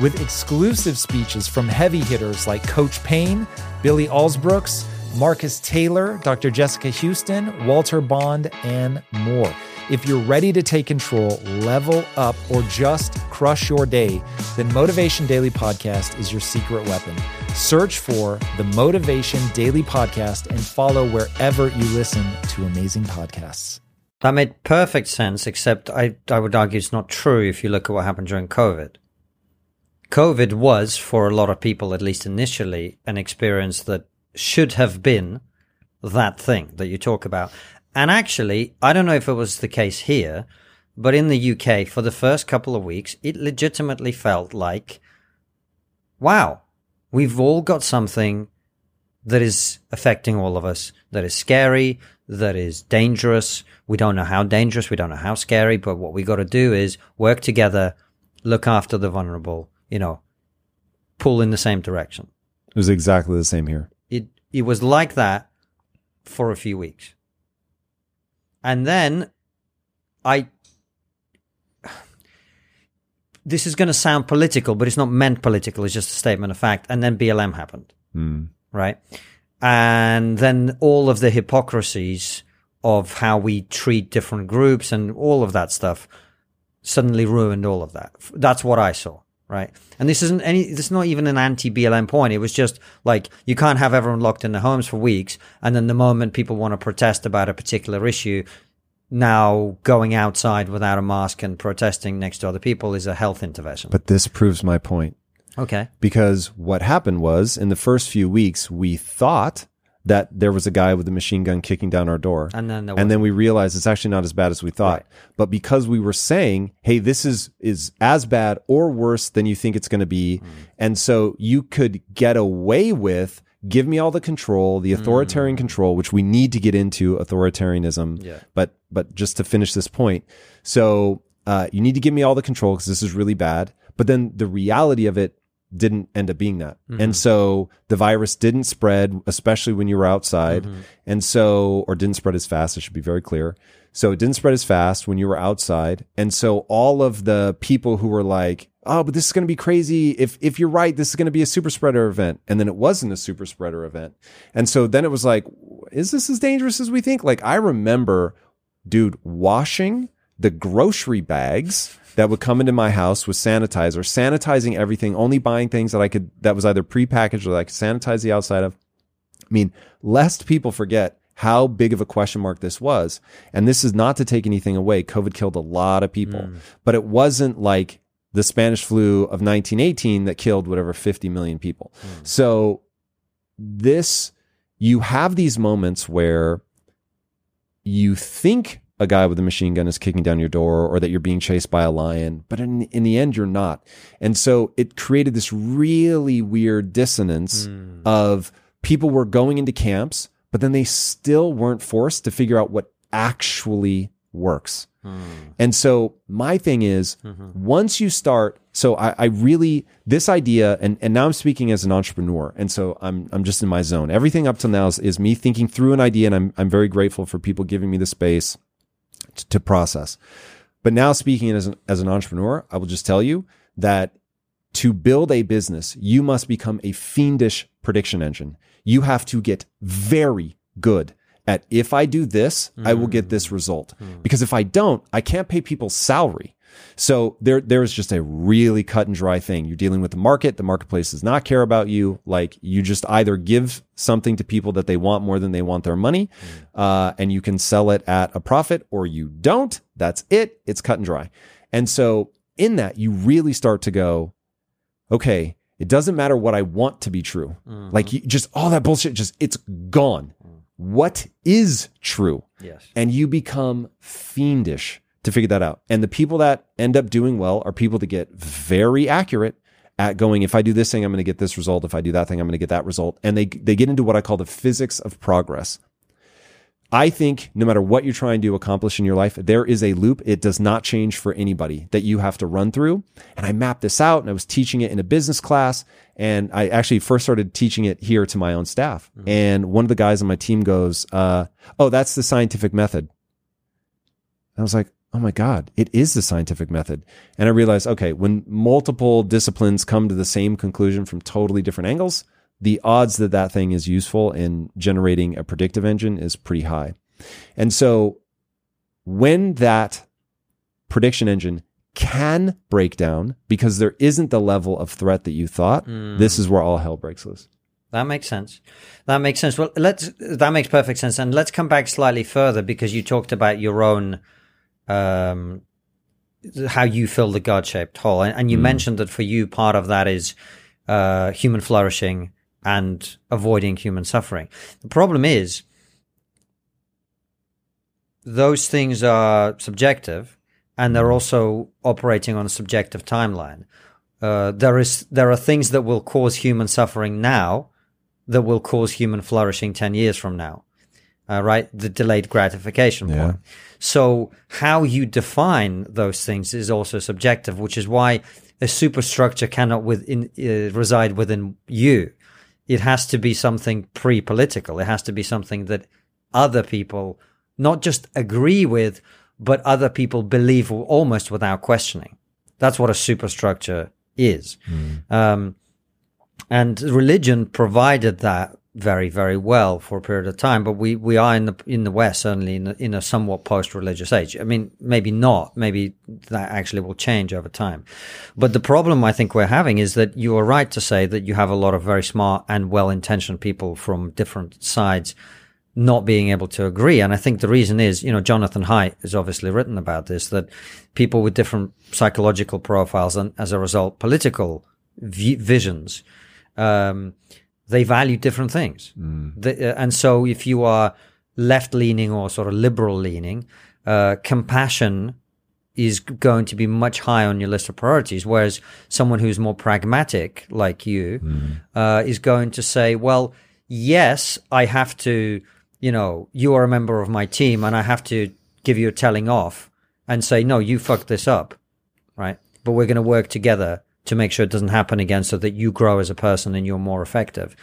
[SPEAKER 2] with exclusive speeches from heavy hitters like Coach Pain, Billy Alsbrooks, Marcus Taylor, Dr. Jessica Houston, Walter Bond, and more. If you're ready to take control, level up, or just crush your day, then Motivation Daily Podcast is your secret weapon. Search for the Motivation Daily Podcast and follow wherever you listen to amazing podcasts.
[SPEAKER 3] That made perfect sense, except I, I would argue it's not true if you look at what happened during COVID. COVID was, for a lot of people, at least initially, an experience that should have been that thing that you talk about. And actually, I don't know if it was the case here, but in the UK, for the first couple of weeks, it legitimately felt like, wow, we've all got something that is affecting all of us, that is scary, that is dangerous. We don't know how dangerous, we don't know how scary, but what we got to do is work together, look after the vulnerable, you know, pull in the same direction.
[SPEAKER 4] It was exactly the same here.
[SPEAKER 3] It it was like that for a few weeks. And then I this is going to sound political, but it's not meant political. It's just a statement of fact. And then BLM happened,
[SPEAKER 4] mm.
[SPEAKER 3] right? And then all of the hypocrisies of how we treat different groups and all of that stuff suddenly ruined all of that. That's what I saw right? And this isn't any, this is not even an anti BLM point. It was just like, you can't have everyone locked in their homes for weeks. And then the moment people want to protest about a particular issue, now going outside without a mask and protesting next to other people is a health intervention.
[SPEAKER 4] But this proves my point.
[SPEAKER 3] Okay.
[SPEAKER 4] Because what happened was in the first few weeks, we thought that there was a guy with a machine gun kicking down our door.
[SPEAKER 3] And then,
[SPEAKER 4] and then we realized it's actually not as bad as we thought. Right. But because we were saying, "Hey, this is is as bad or worse than you think it's going to be," mm. and so you could get away with give me all the control, the authoritarian mm. control, which we need to get into authoritarianism.
[SPEAKER 3] Yeah.
[SPEAKER 4] But but just to finish this point, so uh, you need to give me all the control because this is really bad. But then the reality of it didn't end up being that. Mm-hmm. And so the virus didn't spread, especially when you were outside. Mm-hmm. And so, or didn't spread as fast, it should be very clear. So it didn't spread as fast when you were outside. And so all of the people who were like,
[SPEAKER 2] oh, but this is going to be crazy. If if you're right, this is going to be a super spreader event, and then it wasn't a super spreader event, and so then it was like, is this as dangerous as we think? Like I remember, dude, washing the grocery bags that would come into my house with sanitizer, sanitizing everything, only buying things that I could that was either prepackaged or that I could sanitize the outside of. I mean, lest people forget how big of a question mark this was. And this is not to take anything away. COVID killed a lot of people, mm. but it wasn't like the Spanish flu of 1918 that killed whatever 50 million people. Mm. So this, you have these moments where you think a guy with a machine gun is kicking down your door or that you're being chased by a lion, but in, in the end, you're not. And so it created this really weird dissonance mm. of people were going into camps, but then they still weren't forced to figure out what actually works. Hmm. And so my thing is mm-hmm. once you start, so I, I, really this idea, and, and now I'm speaking as an entrepreneur, and so I'm I'm just in my zone. Everything up till now is, is me thinking through an idea, and I'm I'm very grateful for people giving me the space to, to process. But now speaking as an, as an entrepreneur, I will just tell you that to build a business, you must become a fiendish prediction engine. You have to get very good at if I do this, mm. I will get this mm. result. Mm. Because if I don't, I can't pay people's salary. So there, there's just a really cut and dry thing. You're dealing with the market. The marketplace does not care about you. Like you just either give something to people that they want more than they want their money, mm. uh, and you can sell it at a profit, or you don't. That's it. It's cut and dry. And so in that, you really start to go, okay, it doesn't matter what I want to be true. Mm-hmm. Like you, just all that bullshit, just it's gone what is true.
[SPEAKER 3] Yes.
[SPEAKER 2] And you become fiendish to figure that out. And the people that end up doing well are people that get very accurate at going, if I do this thing, I'm going to get this result. If I do that thing, I'm going to get that result. And they, they get into what I call the physics of progress. I think no matter what you're trying to accomplish in your life, there is a loop. It does not change for anybody that you have to run through. And I mapped this out and I was teaching it in a business class. And I actually first started teaching it here to my own staff. Mm-hmm. And one of the guys on my team goes, uh, Oh, that's the scientific method. I was like, Oh my God, it is the scientific method. And I realized, okay, when multiple disciplines come to the same conclusion from totally different angles, the odds that that thing is useful in generating a predictive engine is pretty high. And so when that prediction engine can break down because there isn't the level of threat that you thought, mm. this is where all hell breaks loose.
[SPEAKER 3] That makes sense. That makes sense. Well, let's, that makes perfect sense. And let's come back slightly further because you talked about your own, um, how you fill the God shaped hole. And, and you mm. mentioned that for you, part of that is, uh, human flourishing and avoiding human suffering. The problem is those things are subjective and they're also operating on a subjective timeline. Uh, there is there are things that will cause human suffering now that will cause human flourishing 10 years from now. Uh, right? The delayed gratification yeah. point. So how you define those things is also subjective, which is why a superstructure cannot within, uh, reside within you it has to be something pre political. It has to be something that other people not just agree with, but other people believe almost without questioning. That's what a superstructure is. Mm. Um, and religion provided that very, very well for a period of time. But we, we are in the in the West certainly in, in a somewhat post religious age. I mean, maybe not. Maybe that actually will change over time. But the problem I think we're having is that you are right to say that you have a lot of very smart and well intentioned people from different sides not being able to agree. And I think the reason is, you know, Jonathan Haidt has obviously written about this, that people with different psychological profiles and as a result, political v- visions, um, they value different things. Mm. The, uh, and so if you are left leaning or sort of liberal leaning, uh, compassion is going to be much higher on your list of priorities. Whereas someone who's more pragmatic, like you, mm. uh, is going to say, well, yes, I have to, you know, you are a member of my team and I have to give you a telling off and say, no, you fucked this up. Right. But we're going to work together to make sure it doesn't happen again so that you grow as a person and you're more effective.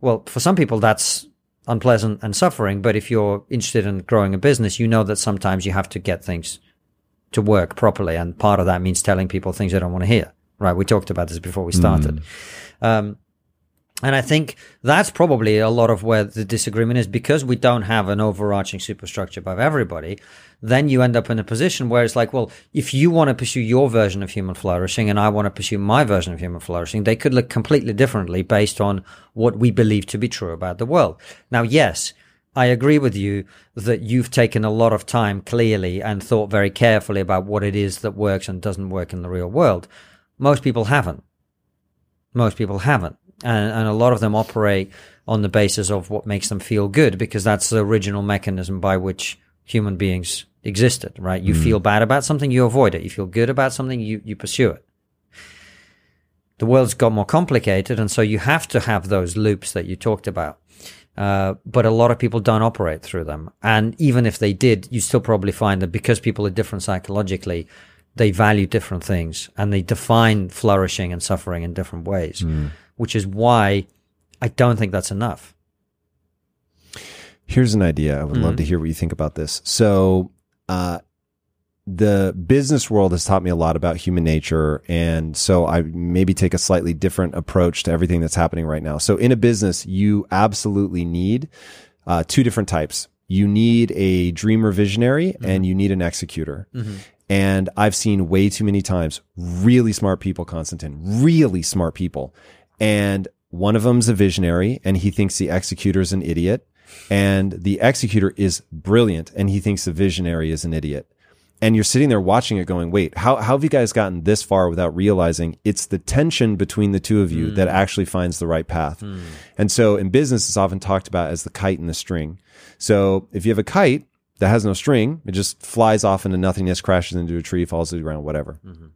[SPEAKER 3] Well, for some people, that's unpleasant and suffering. But if you're interested in growing a business, you know that sometimes you have to get things to work properly. And part of that means telling people things they don't want to hear. right? We talked about this before we started. Um, and I think that's probably a lot of where the disagreement is because we don't have an overarching superstructure above everybody. Then you end up in a position where it's like, well, if you want to pursue your version of human flourishing and I want to pursue my version of human flourishing, they could look completely differently based on what we believe to be true about the world. Now, yes, I agree with you that you've taken a lot of time clearly and thought very carefully about what it is that works and doesn't work in the real world. Most people haven't. Most people haven't. And, and a lot of them operate on the basis of what makes them feel good because that's the original mechanism by which human beings existed, right? You feel bad about something, you avoid it. You feel good about something, you, you pursue it. The world's got more complicated, and so you have to have those loops that you talked about. Uh, but a lot of people don't operate through them. And even if they did, you still probably find that because people are different psychologically, they value different things and they define flourishing and suffering in different ways, which is why I don't think that's enough.
[SPEAKER 2] Here's an idea. I would love to hear what you think about this. So, uh, the business world has taught me a lot about human nature. And so I maybe take a slightly different approach to everything that's happening right now. So in a business, you absolutely need uh, two different types. You need a dreamer visionary and you need an executor. And I've seen way too many times really smart people, Konstantin, really smart people. And one of them's a visionary and he thinks the executor's an idiot. And the executor is brilliant and he thinks the visionary is an idiot and you're sitting there watching it going, wait, how, how have you guys gotten this far without realizing it's the tension between the two of you that hmm. actually finds the right path? Hmm. And so in business, it's often talked about as the kite and the string. So if you have a kite that has no string, it just flies off into nothingness, crashes into a tree, falls to the ground, whatever. Mm-hmm.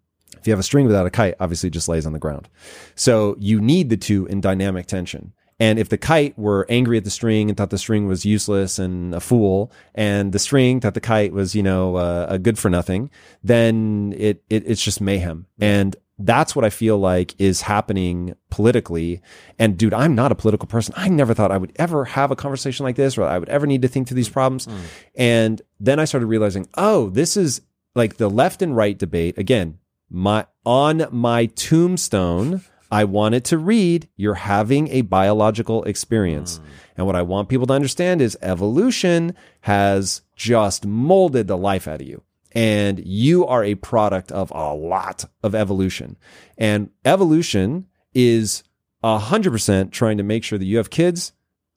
[SPEAKER 2] If you have a string without a kite, obviously it just lays on the ground. So you need the two in dynamic tension. And if the kite were angry at the string and thought the string was useless and a fool, and the string thought the kite was, you know, uh, a good for nothing, then it, it it's just mayhem. And that's what I feel like is happening politically. And dude, I'm not a political person. I never thought I would ever have a conversation like this, or I would ever need to think through these problems. And then I started realizing, oh, this is like the left and right debate. Again, my on my tombstone, I wanted to read, you're having a biological experience. And what I want people to understand is evolution has just molded the life out of you. And you are a product of a lot of evolution. And evolution is 100% trying to make sure that you have kids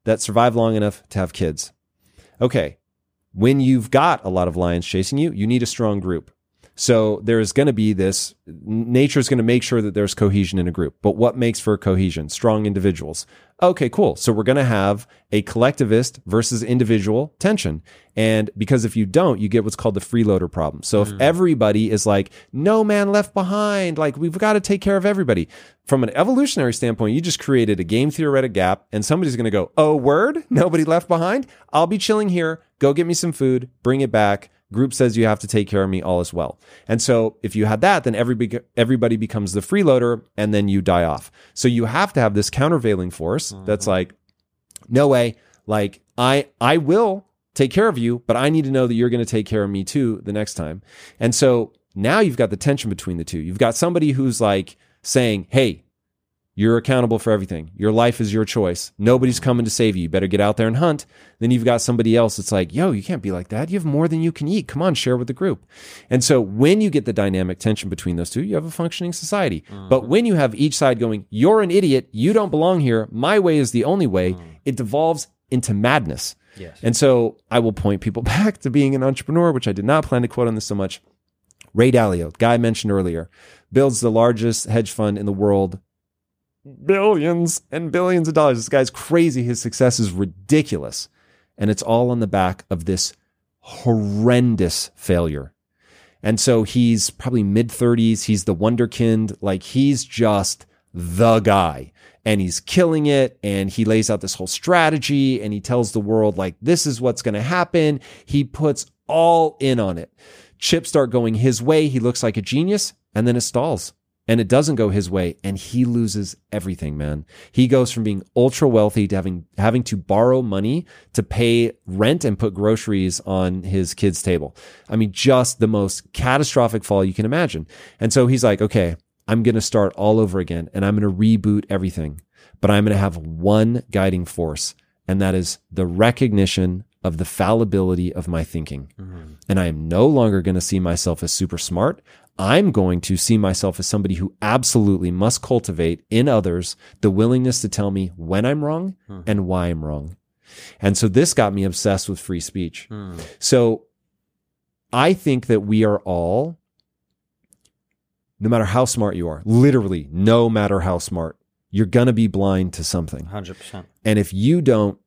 [SPEAKER 2] that survive long enough to have kids. Okay. When you've got a lot of lions chasing you, you need a strong group. So there's going to be this nature is going to make sure that there's cohesion in a group. But what makes for cohesion? Strong individuals. Okay, cool. So we're going to have a collectivist versus individual tension. And because if you don't, you get what's called the freeloader problem. So if hmm. everybody is like, no man left behind, like we've got to take care of everybody. From an evolutionary standpoint, you just created a game theoretic gap and somebody's going to go, oh, word? Nobody left behind? I'll be chilling here. Go get me some food, bring it back group says you have to take care of me all is well. And so if you had that then everybody everybody becomes the freeloader and then you die off. So you have to have this countervailing force mm-hmm. that's like no way. Like i i will take care of you but i need to know that you're going to take care of me too the next time. And so now you've got the tension between the two. You've got somebody who's like saying hey you're accountable for everything. Your life is your choice. Nobody's coming to save you. You better get out there and hunt. Then you've got somebody else that's like, yo, you can't be like that. You have more than you can eat. Come on, share with the group. And so when you get the dynamic tension between those two, you have a functioning society. Mm-hmm. But when you have each side going, you're an idiot. You don't belong here. My way is the only way. Mm-hmm. It devolves into madness.
[SPEAKER 3] Yes.
[SPEAKER 2] And so I will point people back to being an entrepreneur, which I did not plan to quote on this so much. Ray Dalio, guy I mentioned earlier, builds the largest hedge fund in the world billions and billions of dollars. This guy's crazy. His success is ridiculous. And it's all on the back of this horrendous failure. And so he's probably mid 30s. He's the wonderkind. Like he's just the guy. And he's killing it. And he lays out this whole strategy and he tells the world, like, this is what's going to happen. He puts all in on it. Chips start going his way. He looks like a genius and then it stalls and it doesn't go his way and he loses everything man he goes from being ultra wealthy to having having to borrow money to pay rent and put groceries on his kids table i mean just the most catastrophic fall you can imagine and so he's like okay I'm going to start all over again and I'm going to reboot everything. But I'm going to have one guiding force, and that is the recognition of the fallibility of my thinking. Mm-hmm. And I am no longer going to see myself as super smart. I'm going to see myself as somebody who absolutely must cultivate in others the willingness to tell me when I'm wrong hmm. and why I'm wrong. And so this got me obsessed with free speech. Hmm. So I think that we are all, no matter how smart you are, literally, no matter how smart, you're going to be blind to something.
[SPEAKER 3] 100%.
[SPEAKER 2] And if you don't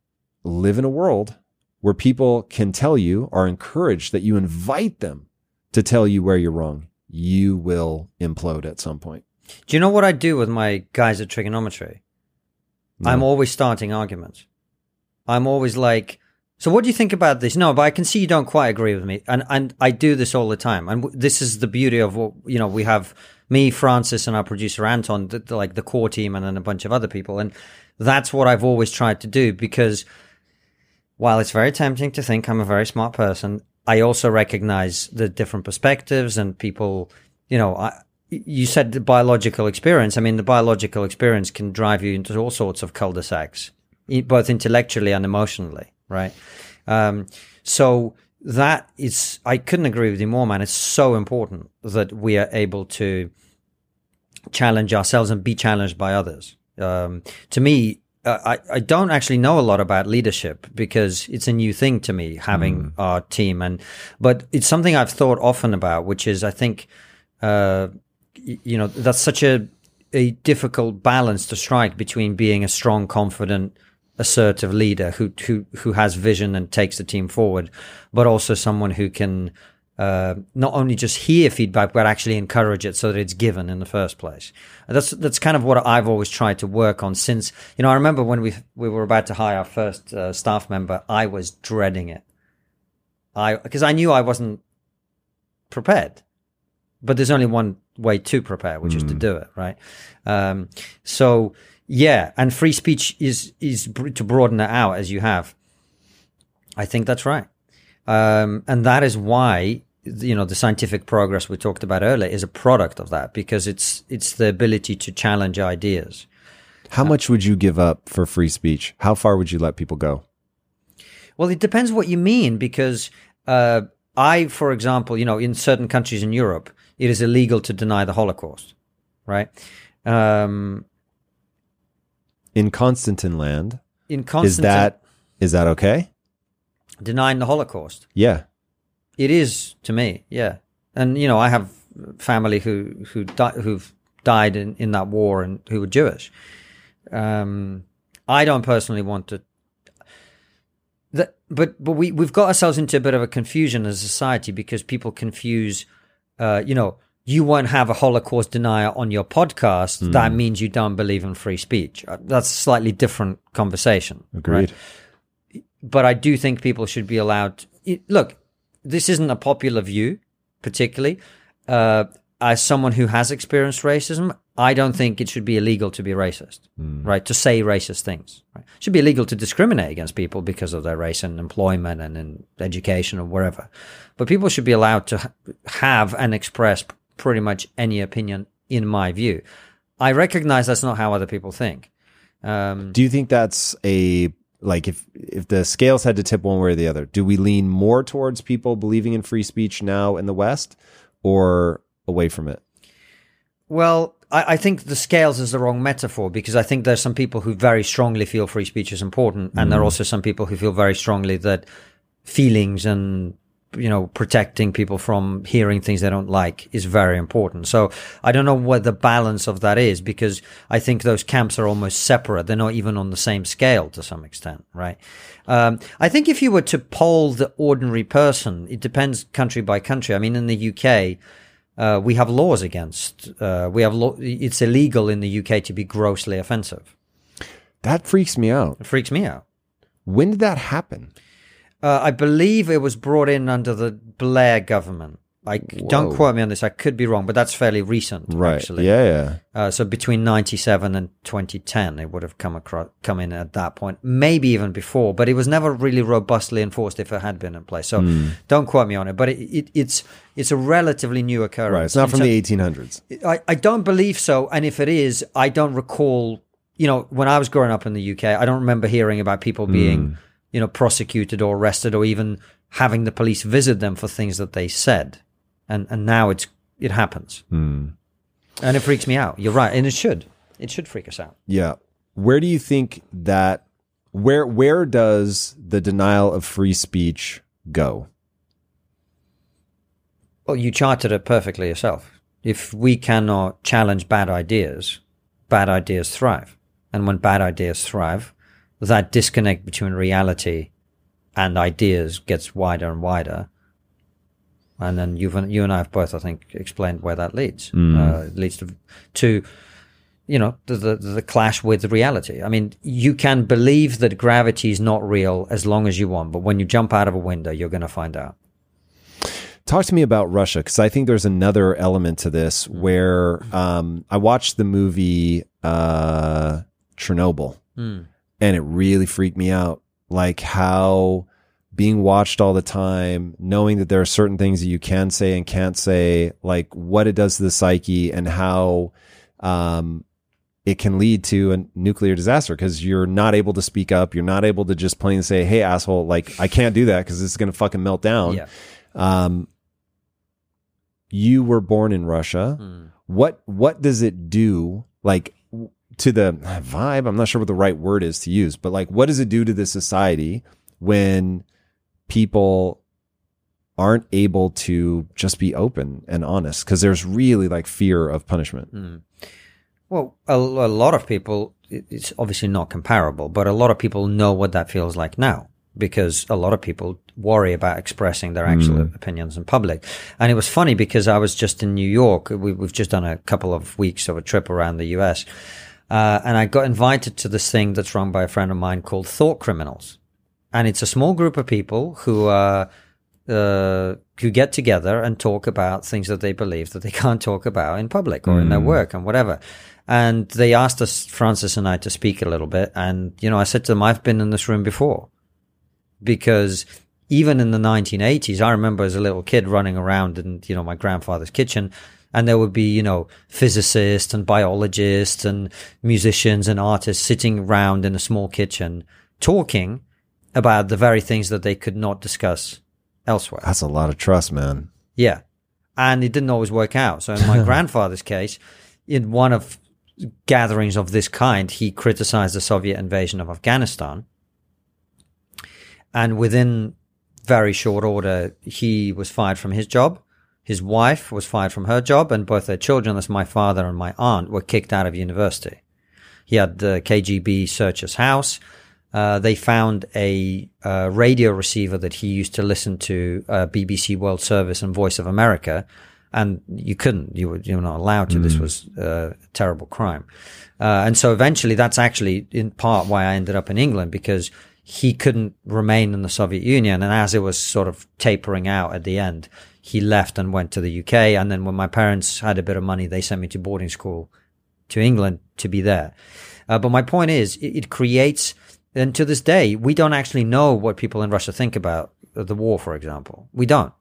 [SPEAKER 2] live in a world where people can tell you, are encouraged that you invite them to tell you where you're wrong, you will implode at some point.
[SPEAKER 3] Do you know what I do with my guys at TRIGGERnometry? I'm always starting arguments. I'm always like, so what do you think about this? No, but I can see you don't quite agree with me. And, and I do this all the time. And w- this is the beauty of what, you know, we have me, Francis, and our producer Anton, the, the, like the core team, and then a bunch of other people. And that's what I've always tried to do because while it's very tempting to think I'm a very smart person, I also recognize the different perspectives and people, you know, I, you said the biological experience. I mean, the biological experience can drive you into all sorts of cul-de-sacs, both intellectually and emotionally, right? Um, so that is, I couldn't agree with you more, man. It's so important that we are able to challenge ourselves and be challenged by others. Um, to me, uh, I, I don't actually know a lot about leadership because it's a new thing to me having our team. And but it's something I've thought often about which is I think uh, you know that's such a a difficult balance to strike between being a strong confident assertive leader who who who has vision and takes the team forward but also someone who can uh, not only just hear feedback but actually encourage it so that it's given in the first place. And that's that's kind of what I've always tried to work on since you know I remember when we we were about to hire our first uh, staff member I was dreading it. I because I knew I wasn't prepared. But there's only one way to prepare, which is to do it, right? Um, so yeah, and free speech is is br- to broaden it out as you have. I think that's right. Um, and that is why you know the scientific progress we talked about earlier is a product of that because it's it's the ability to challenge ideas.
[SPEAKER 2] How much would you give up for free speech? How far would you let people go?
[SPEAKER 3] Well, it depends what you mean because uh, I, for example, you know, in certain countries in Europe, it is illegal to deny the Holocaust, right? Um,
[SPEAKER 2] In Konstantin land,
[SPEAKER 3] in
[SPEAKER 2] is that is that okay?
[SPEAKER 3] Denying the Holocaust?
[SPEAKER 2] Yeah.
[SPEAKER 3] It is to me, yeah. And you know, I have family who who di- who've died in, in that war and who were Jewish. Um, I don't personally want to. That, but but we we've got ourselves into a bit of a confusion as a society because people confuse, uh, you know, you won't have a Holocaust denier on your podcast. That means you don't believe in free speech. Uh, That's a slightly different conversation. right? But I do think people should be allowed. it- look, this isn't a popular view, particularly. Uh, as someone who has experienced racism, I don't think it should be illegal to be racist, right? To say racist things. Right? It should be illegal to discriminate against people because of their race in employment and in education or wherever. But people should be allowed to have and express pretty much any opinion, in my view. I recognize that's not how other people think. Um,
[SPEAKER 2] Do you think that's a like if if the scales had to tip one way or the other, do we lean more towards people believing in free speech now in the West or away from it?
[SPEAKER 3] Well, I, I think the scales is the wrong metaphor because I think there's some people who very strongly feel free speech is important, and there are mm. also some people who feel very strongly that feelings and you know protecting people from hearing things they don't like is very important. So I don't know what the balance of that is because I think those camps are almost separate. They're not even on the same scale to some extent, right? Um, I think if you were to poll the ordinary person, it depends country by country. I mean, in the UK uh, we have laws against. Uh, we have law. It's illegal in the UK to be grossly offensive.
[SPEAKER 2] That freaks me out.
[SPEAKER 3] It freaks me out.
[SPEAKER 2] When did that happen?
[SPEAKER 3] Uh, I believe it was brought in under the Blair government. I don't quote me on this. I could be wrong, but that's fairly recent,
[SPEAKER 2] Right.
[SPEAKER 3] actually.
[SPEAKER 2] Yeah, yeah.
[SPEAKER 3] Uh, so between 97 and 2010, it would have come across, come in at that point, maybe even before, but it was never really robustly enforced if it had been in place. So
[SPEAKER 2] Hmm.
[SPEAKER 3] don't quote me on it, but it, it, it's, it's a relatively new occurrence.
[SPEAKER 2] Right. It's not from
[SPEAKER 3] ter-
[SPEAKER 2] the 1800s.
[SPEAKER 3] I, I don't believe so. And if it is, I don't recall, you know, when I was growing up in the UK, I don't remember hearing about people being, you know, prosecuted or arrested or even having the police visit them for things that they said. And, and now it's, it happens. Hmm. And it freaks me out. You're right. And it should. It should freak us out.
[SPEAKER 2] Yeah. Where do you think that where where does the denial of free speech go?
[SPEAKER 3] Well, you charted it perfectly yourself. If we cannot challenge bad ideas, bad ideas thrive. And when bad ideas thrive, that disconnect between reality and ideas gets wider and wider. And then you've, you and I have both, I think, explained where that leads. Uh, it leads to, to you know, the, the, the clash with reality. I mean, you can believe that gravity is not real as long as you want, but when you jump out of a window, you're going to find out.
[SPEAKER 2] Talk to me about Russia because I think there's another element to this where um, I watched the movie uh, Chernobyl and it really freaked me out. Like how being watched all the time, knowing that there are certain things that you can say and can't say, like what it does to the psyche and how um, it can lead to a nuclear disaster because you're not able to speak up. You're not able to just plain say, "Hey, asshole!" Like I can't do that because this is going to fucking melt down.
[SPEAKER 3] Yeah.
[SPEAKER 2] Um, you were born in Russia. What what does it do? Like to the vibe? I'm not sure what the right word is to use, but like, what does it do to the society when people aren't able to just be open and honest? Because there's really like fear of punishment. Hmm.
[SPEAKER 3] Well, a, a lot of people, it's obviously not comparable, but a lot of people know what that feels like now because a lot of people worry about expressing their hmm. actual opinions in public. And it was funny because I was just in New York. We, we've just done a couple of weeks of a trip around the US. Uh, and I got invited to this thing that's run by a friend of mine called Thought Criminals. And it's a small group of people who, uh, uh, who get together and talk about things that they believe that they can't talk about in public or in their work and whatever. And they asked us, Francis and I, to speak a little bit. And, you know, I said to them, I've been in this room before because even in the 1980s, I remember as a little kid running around in, you know, my grandfather's kitchen and there would be, you know, physicists and biologists and musicians and artists sitting around in a small kitchen talking about the very things that they could not discuss elsewhere.
[SPEAKER 2] That's a lot of trust, man.
[SPEAKER 3] Yeah. And it didn't always work out. So in my grandfather's case, in one of gatherings of this kind, he criticized the Soviet invasion of Afghanistan. And within very short order, he was fired from his job. His wife was fired from her job, and both their children, that's my father and my aunt, were kicked out of university. He had the KGB search his house. Uh, they found a uh, radio receiver that he used to listen to uh, BBC World Service and Voice of America, and you couldn't. You were you were not allowed to. This was uh, a terrible crime, uh, and so eventually, that's actually in part why I ended up in England because he couldn't remain in the Soviet Union, and as it was sort of tapering out at the end, he left and went to the UK. And then when my parents had a bit of money, they sent me to boarding school to England to be there. Uh, but my point is, it, it creates, and to this day, we don't actually know what people in Russia think about the war, for example. We don't,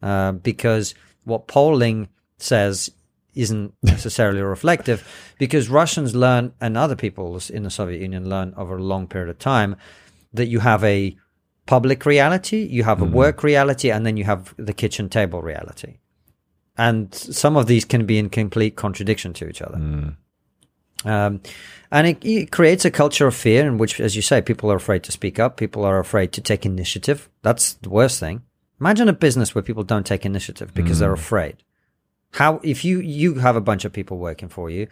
[SPEAKER 3] uh, because what polling says isn't necessarily reflective, because Russians learn, and other peoples in the Soviet Union learn over a long period of time, that you have a public reality, you have a mm-hmm. work reality, and then you have the kitchen table reality. And some of these can be in complete contradiction to each other. Mm. Um, and it, it creates a culture of fear in which, as you say, people are afraid to speak up. People are afraid to take initiative. That's the worst thing. Imagine a business where people don't take initiative because they're mm. afraid. How, if you, you have a bunch of people working for you,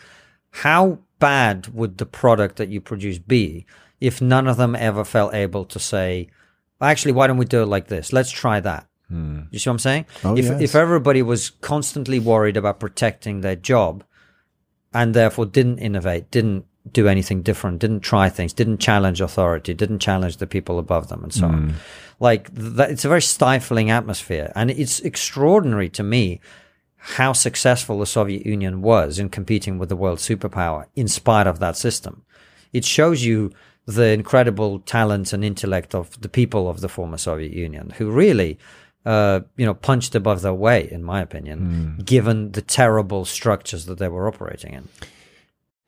[SPEAKER 3] how bad would the product that you produce be if none of them ever felt able to say, actually, why don't we do it like this? Let's try that. Hmm. You see what I'm saying?
[SPEAKER 2] Oh,
[SPEAKER 3] if,
[SPEAKER 2] yes.
[SPEAKER 3] if everybody was constantly worried about protecting their job and therefore didn't innovate, didn't do anything different, didn't try things, didn't challenge authority, didn't challenge the people above them, and so on, hmm. like that, it's a very stifling atmosphere, and it's extraordinary to me how successful the Soviet Union was in competing with the world superpower in spite of that system. It shows you the incredible talent and intellect of the people of the former Soviet Union, who really, uh, you know, punched above their weight, in my opinion, mm. given the terrible structures that they were operating in.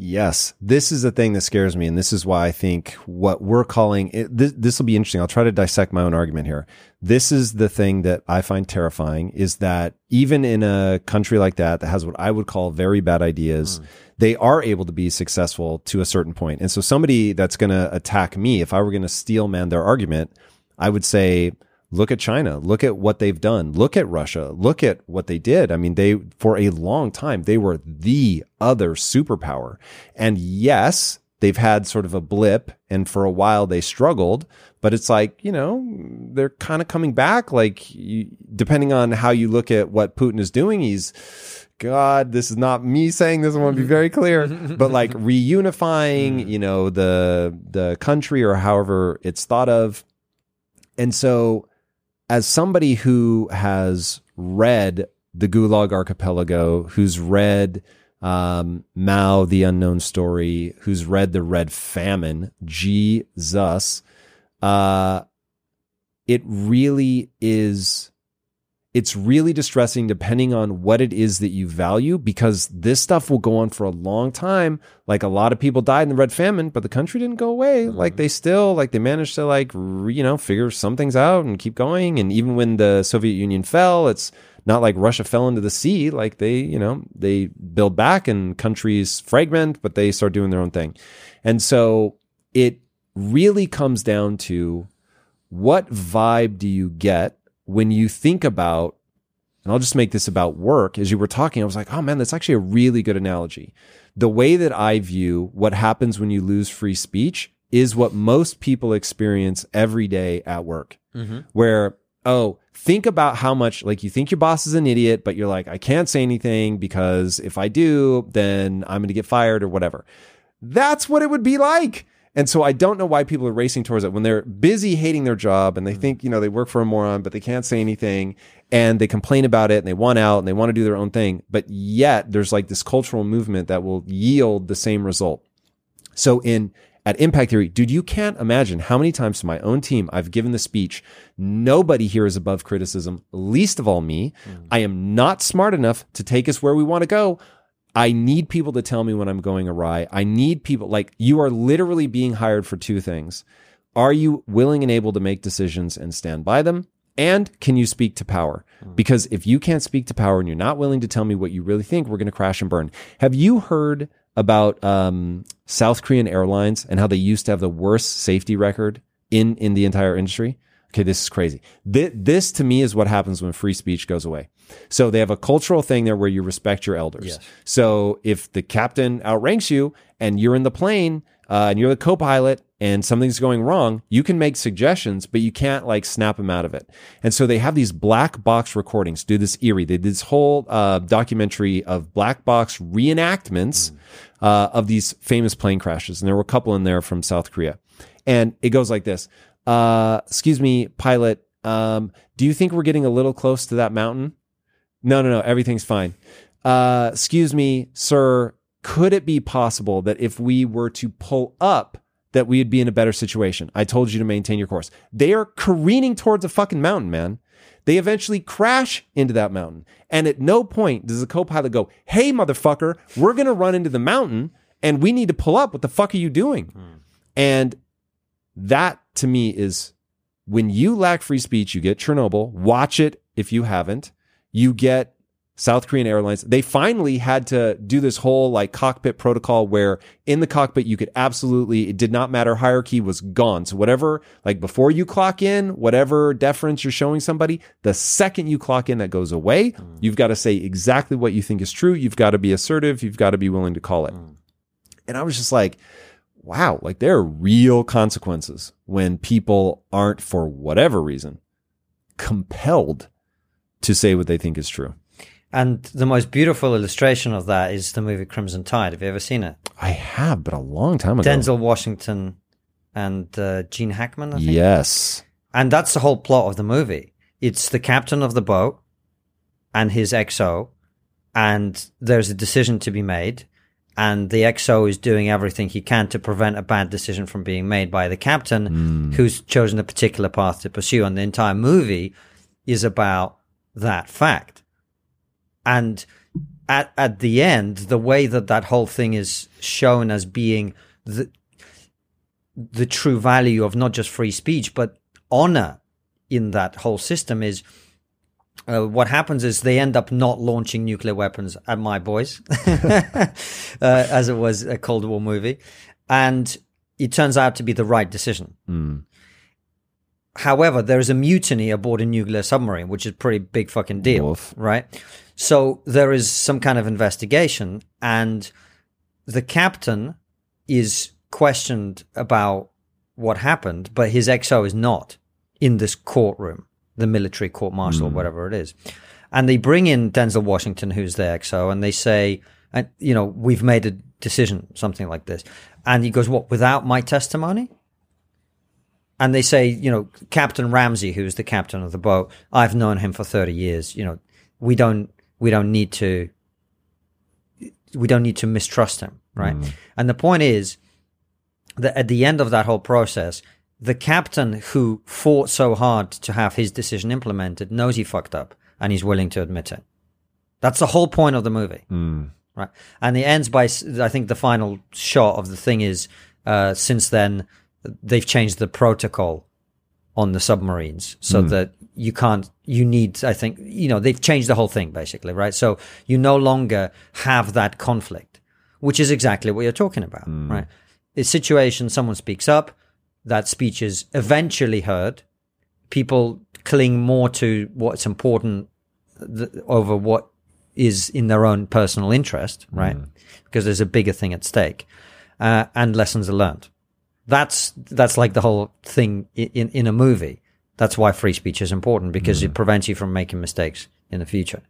[SPEAKER 2] Yes, this is the thing that scares me, and this is why I think what we're calling it, this, this will be interesting. I'll try to dissect my own argument here. This is the thing that I find terrifying is that even in a country like that that has what I would call very bad ideas, mm. they are able to be successful to a certain point. And so somebody that's going to attack me, if I were going to steel man their argument, I would say Look at China. Look at what they've done. Look at Russia. Look at what they did. I mean, they, for a long time, they were the other superpower. And yes, they've had sort of a blip and for a while they struggled, but it's like, you know, they're kind of coming back. Like, you, depending on how you look at what Putin is doing, he's, God, this is not me saying this. I want to be mm. very clear, but like reunifying, mm. you know, the, the country or however it's thought of. And so as somebody who has read the Gulag Archipelago, who's read um, Mao, the Unknown Story, who's read the Red Famine, Jesus, uh, it really is it's really distressing depending on what it is that you value because this stuff will go on for a long time. Like a lot of people died in the Red Famine, but the country didn't go away. Mm-hmm. Like they still, like they managed to like, you know, figure some things out and keep going. And even when the Soviet Union fell, it's not like Russia fell into the sea. Like they, you know, they build back and countries fragment, but they start doing their own thing. And so it really comes down to what vibe do you get when you think about, and I'll just make this about work, as you were talking, I was like, oh man, that's actually a really good analogy. The way that I view what happens when you lose free speech is what most people experience every day at work, mm-hmm. where, oh, think about how much, like, you think your boss is an idiot, but you're like, I can't say anything because if I do, then I'm going to get fired or whatever. That's what it would be like. And so I don't know why people are racing towards it when they're busy hating their job and they mm. think, you know, they work for a moron, but they can't say anything and they complain about it and they want out and they want to do their own thing. But yet there's like this cultural movement that will yield the same result. So in at Impact Theory, dude, you can't imagine how many times to my own team I've given the speech. Nobody here is above criticism, least of all me. Mm. I am not smart enough to take us where we want to go. I need people to tell me when I'm going awry. I need people like you are literally being hired for two things. Are you willing and able to make decisions and stand by them? And can you speak to power? Hmm. Because if you can't speak to power and you're not willing to tell me what you really think, we're going to crash and burn. Have you heard about um, South Korean Airlines and how they used to have the worst safety record in in the entire industry? Okay, this is crazy. This, this, to me is what happens when free speech goes away. So they have a cultural thing there where you respect your elders. Yes. So if the captain outranks you and you're in the plane uh, and you're the co-pilot and something's going wrong, you can make suggestions, but you can't like snap them out of it. And so they have these black box recordings. Do this eerie. They did this whole uh, documentary of black box reenactments mm. uh, of these famous plane crashes, and there were a couple in there from South Korea. And it goes like this uh, excuse me, pilot, um, do you think we're getting a little close to that mountain? No, no, no, everything's fine. Uh, excuse me, sir, could it be possible that if we were to pull up that we'd be in a better situation. I told you to maintain your course. They are careening towards a fucking mountain, man. They eventually crash into that mountain. And at no point does the co pilot go, Hey, motherfucker, we're going to run into the mountain and we need to pull up. What the fuck are you doing? And that to me is when you lack free speech, you get Chernobyl. Watch it if you haven't. You get South Korean Airlines. They finally had to do this whole like cockpit protocol where in the cockpit you could absolutely, it did not matter. Hierarchy was gone. So whatever, like before you clock in, whatever deference you're showing somebody, the second you clock in, that goes away. Mm. You've got to say exactly what you think is true. You've got to be assertive. You've got to be willing to call it. Mm. And I was just like, wow, like there are real consequences when people aren't, for whatever reason, compelled to say what they think is true.
[SPEAKER 3] And the most beautiful illustration of that is the movie Crimson Tide. Have you ever seen it?
[SPEAKER 2] I have, but a long time ago.
[SPEAKER 3] Denzel Washington and uh, Gene Hackman, I think.
[SPEAKER 2] Yes.
[SPEAKER 3] And that's the whole plot of the movie. It's the captain of the boat and his XO, and there's a decision to be made. And the XO is doing everything he can to prevent a bad decision from being made by the captain, who's chosen a particular path to pursue. And the entire movie is about that fact. And at, at the end, the way that that whole thing is shown as being the, the true value of not just free speech, but honor in that whole system is uh, what happens is they end up not launching nuclear weapons at my boys, uh, as it was a Cold War movie. And it turns out to be the right decision. However, there is a mutiny aboard a nuclear submarine, which is a pretty big fucking deal,
[SPEAKER 2] Woof.
[SPEAKER 3] right? So there is some kind of investigation, and the captain is questioned about what happened, but his XO is not in this courtroom, the military court martial, or whatever it is. And they bring in Denzel Washington, who's the XO, and they say, and you know, we've made a decision, something like this. And he goes, What, without my testimony? And they say, you know, Captain Ramsey, who's the captain of the boat, I've known him for 30 years. You know, we don't, we don't need to, we don't need to mistrust him, right? And the point is that at the end of that whole process, the captain who fought so hard to have his decision implemented knows he fucked up and he's willing to admit it. That's the whole point of the movie, right? And it ends by, I think, the final shot of the thing is, uh, since then, they've changed the protocol on the submarines so hmm. that you can't you need i think you know they've changed the whole thing basically right? So you no longer have that conflict which is exactly what you're talking about hmm. right? A situation someone speaks up that speech is eventually heard. People cling more to what's important th- over what is in their own personal interest right? Hmm. Because there's a bigger thing at stake uh, and lessons are learned that's that's like the whole thing in in a movie. That's why free speech is important because it hmm. prevents you from making mistakes in the future.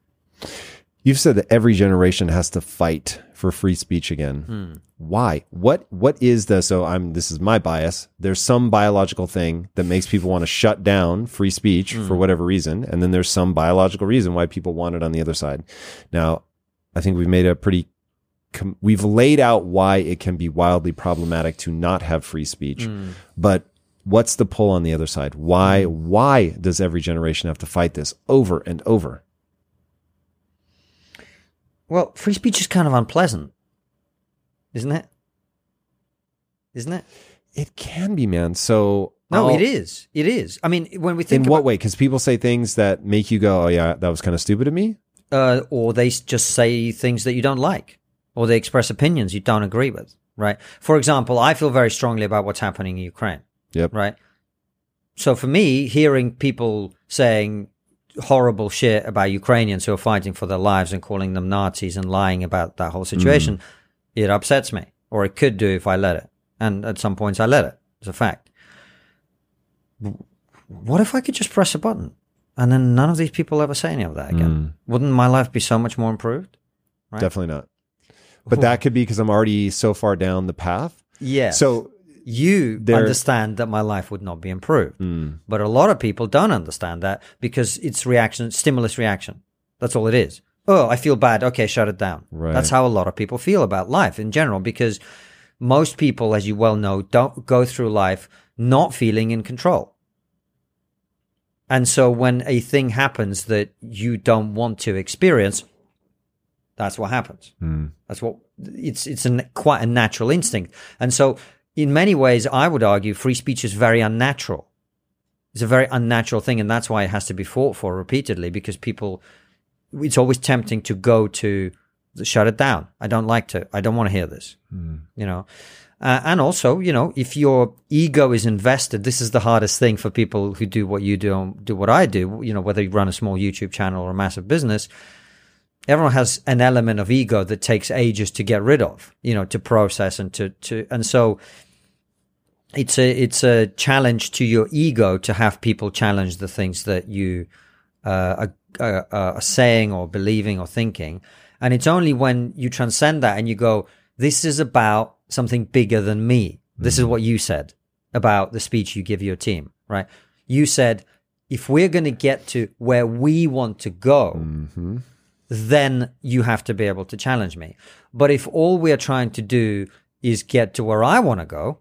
[SPEAKER 2] You've said that every generation has to fight for free speech again. Hmm. Why? What what is the so I'm this is my bias. There's some biological thing that makes people want to shut down free speech for hmm. whatever reason, and then there's some biological reason why people want it on the other side. Now, I think we've made a pretty com- we've laid out why it can be wildly problematic to not have free speech. But what's the pull on the other side? Why why does every generation have to fight this over and over?
[SPEAKER 3] Well, free speech is kind of unpleasant, isn't it? Isn't it?
[SPEAKER 2] It can be, man. So
[SPEAKER 3] No,
[SPEAKER 2] I'll-
[SPEAKER 3] it is. It is. I mean, when we think
[SPEAKER 2] In
[SPEAKER 3] think
[SPEAKER 2] what
[SPEAKER 3] about,
[SPEAKER 2] way? Because people say things that make you go, "Oh yeah, that was kind of stupid of me."
[SPEAKER 3] uh, or they just say things that you don't like, or they express opinions you don't agree with, right? For example, I feel very strongly about what's happening in Ukraine.
[SPEAKER 2] Yep.
[SPEAKER 3] right? So for me, hearing people saying horrible shit about Ukrainians who are fighting for their lives and calling them Nazis and lying about that whole situation, mm-hmm. it upsets me, or it could do if I let it. And at some points, I let it. It's a fact. What if I could just press a button and then none of these people ever say any of that again? Mm. Wouldn't my life be so much more improved? Right.
[SPEAKER 2] Definitely not. But that could be because I'm already so far down the path.
[SPEAKER 3] Yeah.
[SPEAKER 2] So
[SPEAKER 3] you
[SPEAKER 2] There-
[SPEAKER 3] understand that my life would not be improved. Hmm. But a lot of people don't understand that because it's reaction, stimulus reaction. That's all it is. Oh, I feel bad. Okay, shut it down.
[SPEAKER 2] Right.
[SPEAKER 3] That's how a lot of people feel about life in general because most people, as you well know, don't go through life not feeling in control. And so when a thing happens that you don't want to experience, that's what happens.
[SPEAKER 2] Mm.
[SPEAKER 3] That's what it's it's a, quite a natural instinct. And so in many ways I would argue free speech is very unnatural. It's a very unnatural thing and that's why it has to be fought for repeatedly because people it's always tempting to go to shut it down. I don't like to. I don't want to hear this.
[SPEAKER 2] Mm.
[SPEAKER 3] You know. Uh, and also, you know, if your ego is invested, this is the hardest thing for people who do what you do, do what I do. You know, whether you run a small YouTube channel or a massive business, everyone has an element of ego that takes ages to get rid of. You know, to process and to to and so it's a it's a challenge to your ego to have people challenge the things that you uh, are, are, are saying or believing or thinking. And it's only when you transcend that and you go, this is about something bigger than me. This is what you said about the speech you give your team, right? You said, if we're going to get to where we want to go,
[SPEAKER 2] Mm-hmm.
[SPEAKER 3] Then you have to be able to challenge me. But if all we're trying to do is get to where I want to go,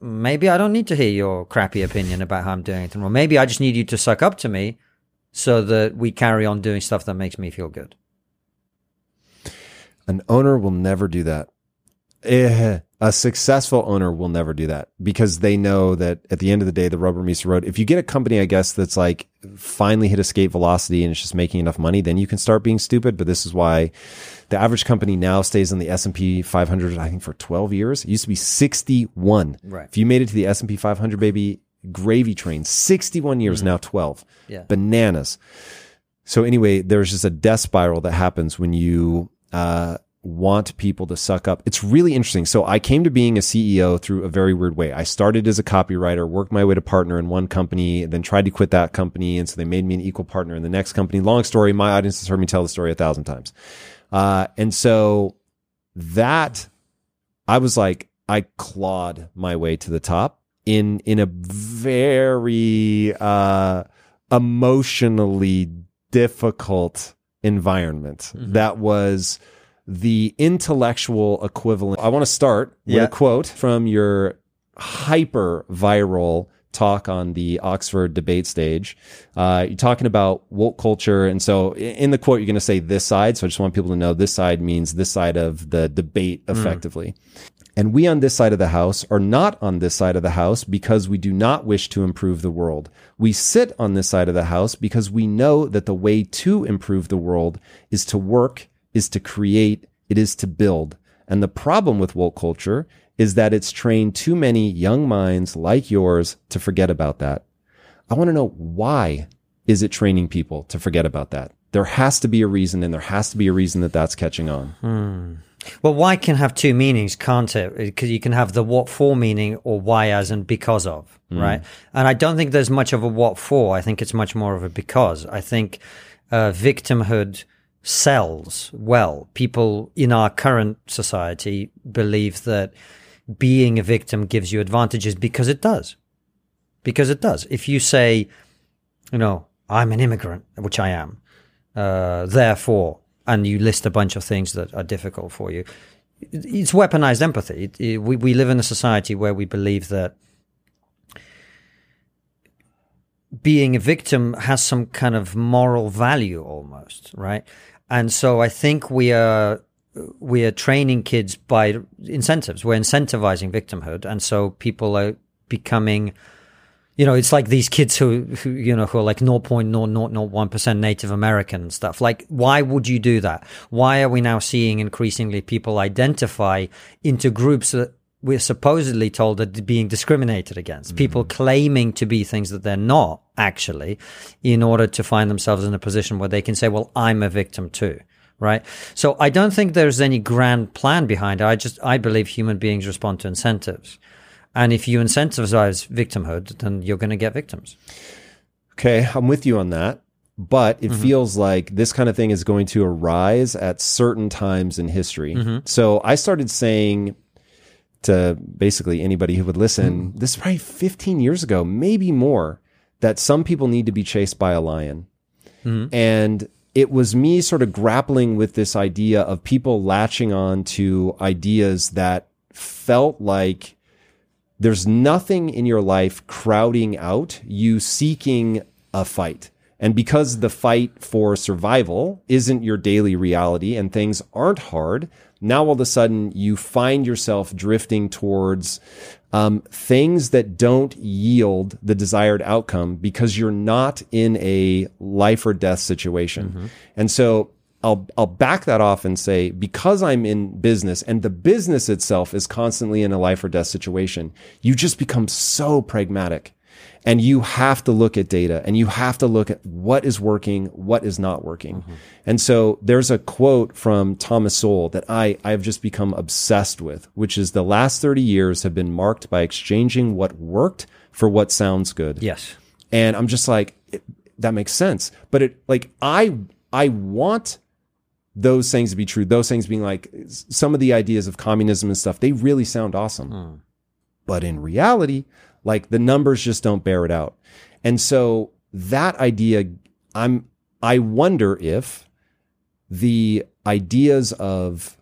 [SPEAKER 3] maybe I don't need to hear your crappy opinion about how I'm doing it. Or maybe I just need you to suck up to me so that we carry on doing stuff that makes me feel good.
[SPEAKER 2] An owner will never do that. Eh, a successful owner will never do that because they know that at the end of the day, the rubber meets the road. If you get a company, I guess, that's like finally hit escape velocity and it's just making enough money, then you can start being stupid. But this is why the average company now stays in the S&P 500, I think for 12 years. It used to be 61.
[SPEAKER 3] Right.
[SPEAKER 2] If you made it to the S&P 500, baby, gravy train, 61 years, now 12.
[SPEAKER 3] Yeah.
[SPEAKER 2] Bananas. So anyway, there's just a death spiral that happens when you uh, want people to suck up. It's really interesting. So I came to being a CEO through a very weird way. I started as a copywriter, worked my way to partner in one company, then tried to quit that company, and so they made me an equal partner in the next company. Long story. My audience has heard me tell the story a thousand times, uh, and so that I was like, I clawed my way to the top in in a very uh, emotionally difficult environment that was the intellectual equivalent. I want to start with
[SPEAKER 3] Yeah.
[SPEAKER 2] a quote from your hyper viral talk on the Oxford debate stage. Uh, you're talking about woke culture. And so in the quote, you're going to say this side. So I just want people to know this side means this side of the debate effectively. And we on this side of the house are not on this side of the house because we do not wish to improve the world. We sit on this side of the house because we know that the way to improve the world is to work, is to create, it is to build. And the problem with woke culture is that it's trained too many young minds like yours to forget about that. I want to know why is it training people to forget about that? There has to be a reason and there has to be a reason that that's catching on. Hmm.
[SPEAKER 3] Well, why can have two meanings, can't it? Because you can have the what for meaning or why as and because of, right? And I don't think there's much of a what for. I think it's much more of a because. I think uh, victimhood sells well. People in our current society believe that being a victim gives you advantages because it does. Because it does. If you say, you know, I'm an immigrant, which I am, uh, therefore, and you list a bunch of things that are difficult for you, it's weaponized empathy. It, it, we, we live in a society where we believe that being a victim has some kind of moral value almost, right? And so I think we are we are training kids by incentives. We're incentivizing victimhood, and so people are becoming you know, it's like these kids who, who you know, who are like 0.0001% Native American and stuff. Like, why would you do that? Why are we now seeing increasingly people identify into groups that we're supposedly told that being discriminated against? People claiming to be things that they're not actually in order to find themselves in a position where they can say, well, I'm a victim too. Right. So I don't think there's any grand plan behind it. I just, I believe human beings respond to incentives. And if you incentivize victimhood, then you're going to get victims.
[SPEAKER 2] Okay, I'm with you on that. But it
[SPEAKER 3] Mm-hmm.
[SPEAKER 2] feels like this kind of thing is going to arise at certain times in history.
[SPEAKER 3] Mm-hmm.
[SPEAKER 2] So I started saying to basically anybody who would listen,
[SPEAKER 3] Mm.
[SPEAKER 2] this is probably 15 years ago, maybe more, that some people need to be chased by a lion.
[SPEAKER 3] Mm-hmm.
[SPEAKER 2] And it was me sort of grappling with this idea of people latching on to ideas that felt like there's nothing in your life crowding out you seeking a fight. And because the fight for survival isn't your daily reality and things aren't hard, now all of a sudden you find yourself drifting towards um, things that don't yield the desired outcome because you're not in a life or death situation. And so I'll I'll back that off and say because I'm in business and the business itself is constantly in a life or death situation, you just become so pragmatic. And you have to look at data and you have to look at what is working, what is not working. Mm-hmm. And so there's a quote from Thomas Sowell that I, I've just become obsessed with, which is the last 30 years have been marked by exchanging what worked for what sounds good.
[SPEAKER 3] Yes.
[SPEAKER 2] And I'm just like, it, that makes sense. But it, like, I, I want those things to be true. Those things being like some of the ideas of communism and stuff, they really sound awesome. Hmm. But in reality, like the numbers just don't bear it out. And so that idea, I'm, I wonder if the ideas of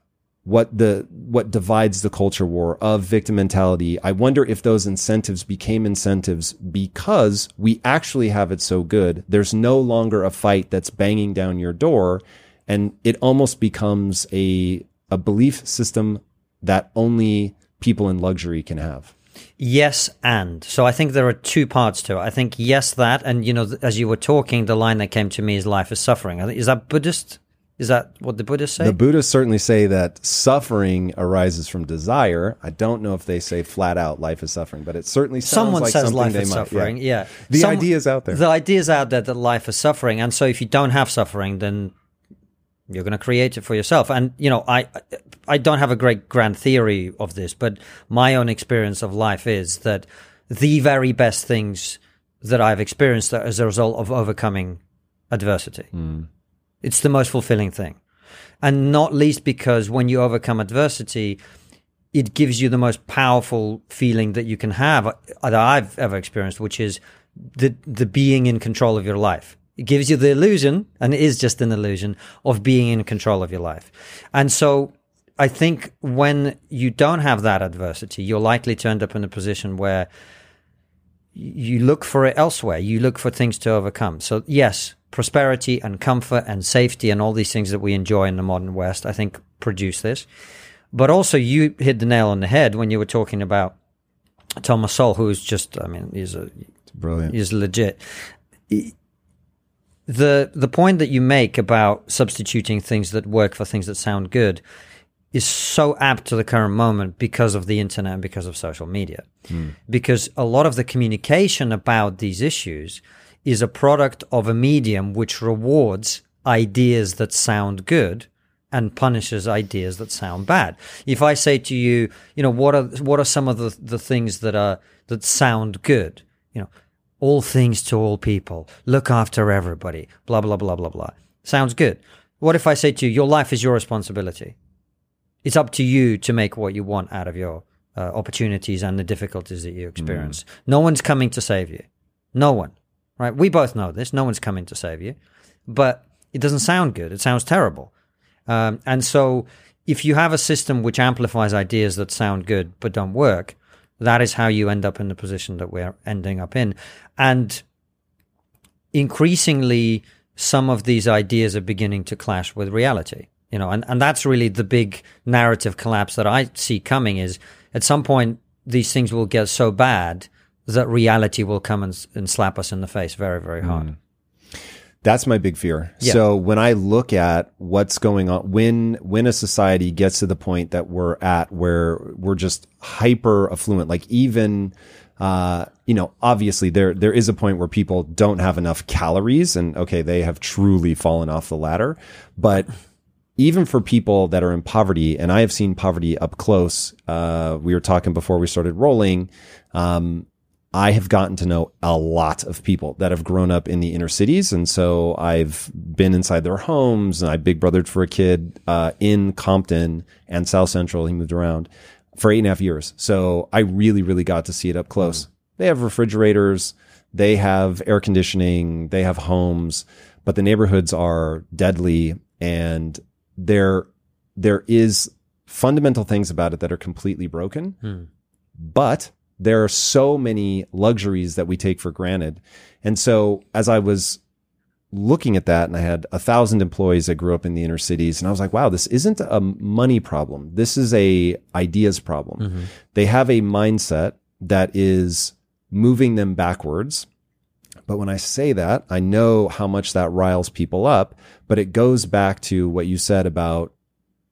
[SPEAKER 2] what the what divides the culture war of victim mentality i wonder if those incentives became incentives because we actually have it so good there's no longer a fight that's banging down your door and it almost becomes a a belief system that only people in luxury can have
[SPEAKER 3] Yes, and so I think there are two parts to it. I think yes, that, and you know, as you were talking, the line that came to me is "life is suffering." Is that Buddhist? Is that what the Buddhists say?
[SPEAKER 2] the buddhists certainly say that suffering arises from desire i don't know if they say flat out life is suffering but it certainly sounds
[SPEAKER 3] Someone
[SPEAKER 2] like
[SPEAKER 3] says
[SPEAKER 2] something
[SPEAKER 3] life
[SPEAKER 2] they
[SPEAKER 3] is
[SPEAKER 2] might-
[SPEAKER 3] suffering. Yeah,
[SPEAKER 2] the
[SPEAKER 3] Some-
[SPEAKER 2] idea is out there
[SPEAKER 3] The idea is out there that life is suffering, and so if you don't have suffering, then you're going to create it for yourself. And you know, I I don't have a great grand theory of this, but my own experience of life is that the very best things that I've experienced are as a result of overcoming adversity. It's the most fulfilling thing, and not least because when you overcome adversity. It gives you the most powerful feeling that you can have uh, that I've ever experienced, which is the the being in control of your life. It gives you the illusion, and it is just an illusion of being in control of your life. And so I think when you don't have that adversity, you're likely to end up in a position where you look for it elsewhere. You look for things to overcome. So yes, prosperity and comfort and safety and all these things that we enjoy in the modern West, I think produce this. But also you hit the nail on the head when you were talking about Thomas Sowell, who's just, I mean, he's a,
[SPEAKER 2] brilliant
[SPEAKER 3] is legit. The the point that you make about substituting things that work for things that sound good is so apt to the current moment because of the internet and because of social media. Hmm. Because a lot of the communication about these issues is a product of a medium which rewards ideas that sound good and punishes ideas that sound bad. If I say to you, you know, what are what are some of the, the things that are that sound good? You know, all things to all people, look after everybody, blah blah blah blah blah. Sounds good. What if I say to you, your life is your responsibility? It's up to you to make what you want out of your uh, opportunities and the difficulties that you experience. No one's coming to save you. No one. Right? We both know this. No one's coming to save you. But it doesn't sound good. It sounds terrible. Um, and so, if you have a system which amplifies ideas that sound good but don't work, that is how you end up in the position that we're ending up in. And increasingly, some of these ideas are beginning to clash with reality. You know, and, and that's really the big narrative collapse that I see coming is at some point these things will get so bad that reality will come and, and slap us in the face very, very hard. Mm.
[SPEAKER 2] That's my big fear.
[SPEAKER 3] Yeah.
[SPEAKER 2] So when I look at what's going on, when when a society gets to the point that we're at where we're just hyper affluent, like even uh, you know, obviously there there is a point where people don't have enough calories, and okay, they have truly fallen off the ladder. But even for people that are in poverty, and I have seen poverty up close. Uh, we were talking before we started rolling. Um, I have gotten to know a lot of people that have grown up in the inner cities. And so I've been inside their homes and I big brothered for a kid, uh, in Compton and South Central. He moved around for eight and a half years. So I really, really got to see it up close. They have refrigerators. They have air conditioning. They have homes, but the neighborhoods are deadly and there there is fundamental things about it that are completely broken. Hmm. But there are so many luxuries that we take for granted. And so as I was looking at that and I had a thousand employees that grew up in the inner cities and I was like, wow, this isn't a money problem. This is a ideas problem. Mm-hmm. They have a mindset that is moving them backwards. But when I say that, I know how much that riles people up, but it goes back to what you said about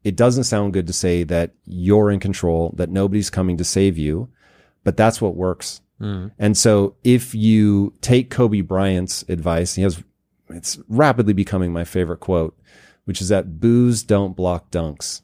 [SPEAKER 2] it doesn't sound good to say that you're in control, that nobody's coming to save you, but that's what works. Mm. And so if you take Kobe Bryant's advice, he has, it's rapidly becoming my favorite quote, which is that boos don't block dunks.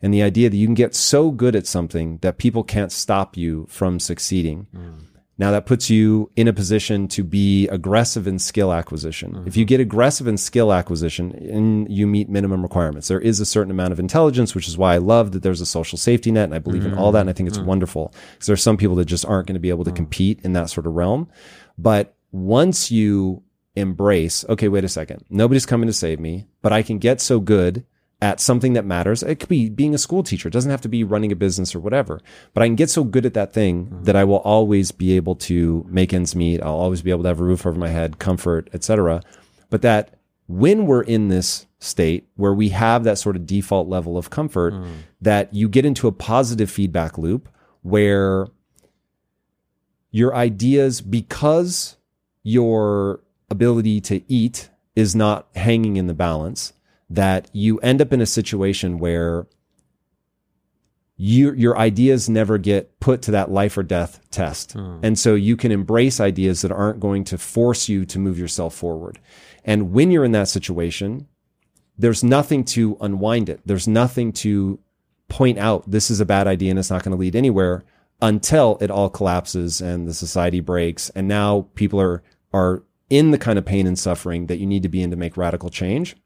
[SPEAKER 2] And the idea that you can get so good at something that people can't stop you from succeeding. Mm. Now that puts you in a position to be aggressive in skill acquisition. Mm-hmm. If you get aggressive in skill acquisition and you meet minimum requirements, there is a certain amount of intelligence, which is why I love that there's a social safety net and I believe in all mm-hmm. that. And I think it's mm-hmm. wonderful because there are some people that just aren't going to be able to mm. compete in that sort of realm. But once you embrace, okay, wait a second, nobody's coming to save me, but I can get so good at something that matters. It could be being a school teacher. It doesn't have to be running a business or whatever, but I can get so good at that thing mm-hmm. that I will always be able to make ends meet. I'll always be able to have a roof over my head, comfort, etc. But that when we're in this state where we have that sort of default level of comfort, mm. that you get into a positive feedback loop where your ideas, because your ability to eat is not hanging in the balance, that you end up in a situation where you, your ideas never get put to that life or death test. Hmm. And so you can embrace ideas that aren't going to force you to move yourself forward. And when you're in that situation, there's nothing to unwind it. There's nothing to point out this is a bad idea and it's not going to lead anywhere until it all collapses and the society breaks. And now people are, are in the kind of pain and suffering that you need to be in to make radical change.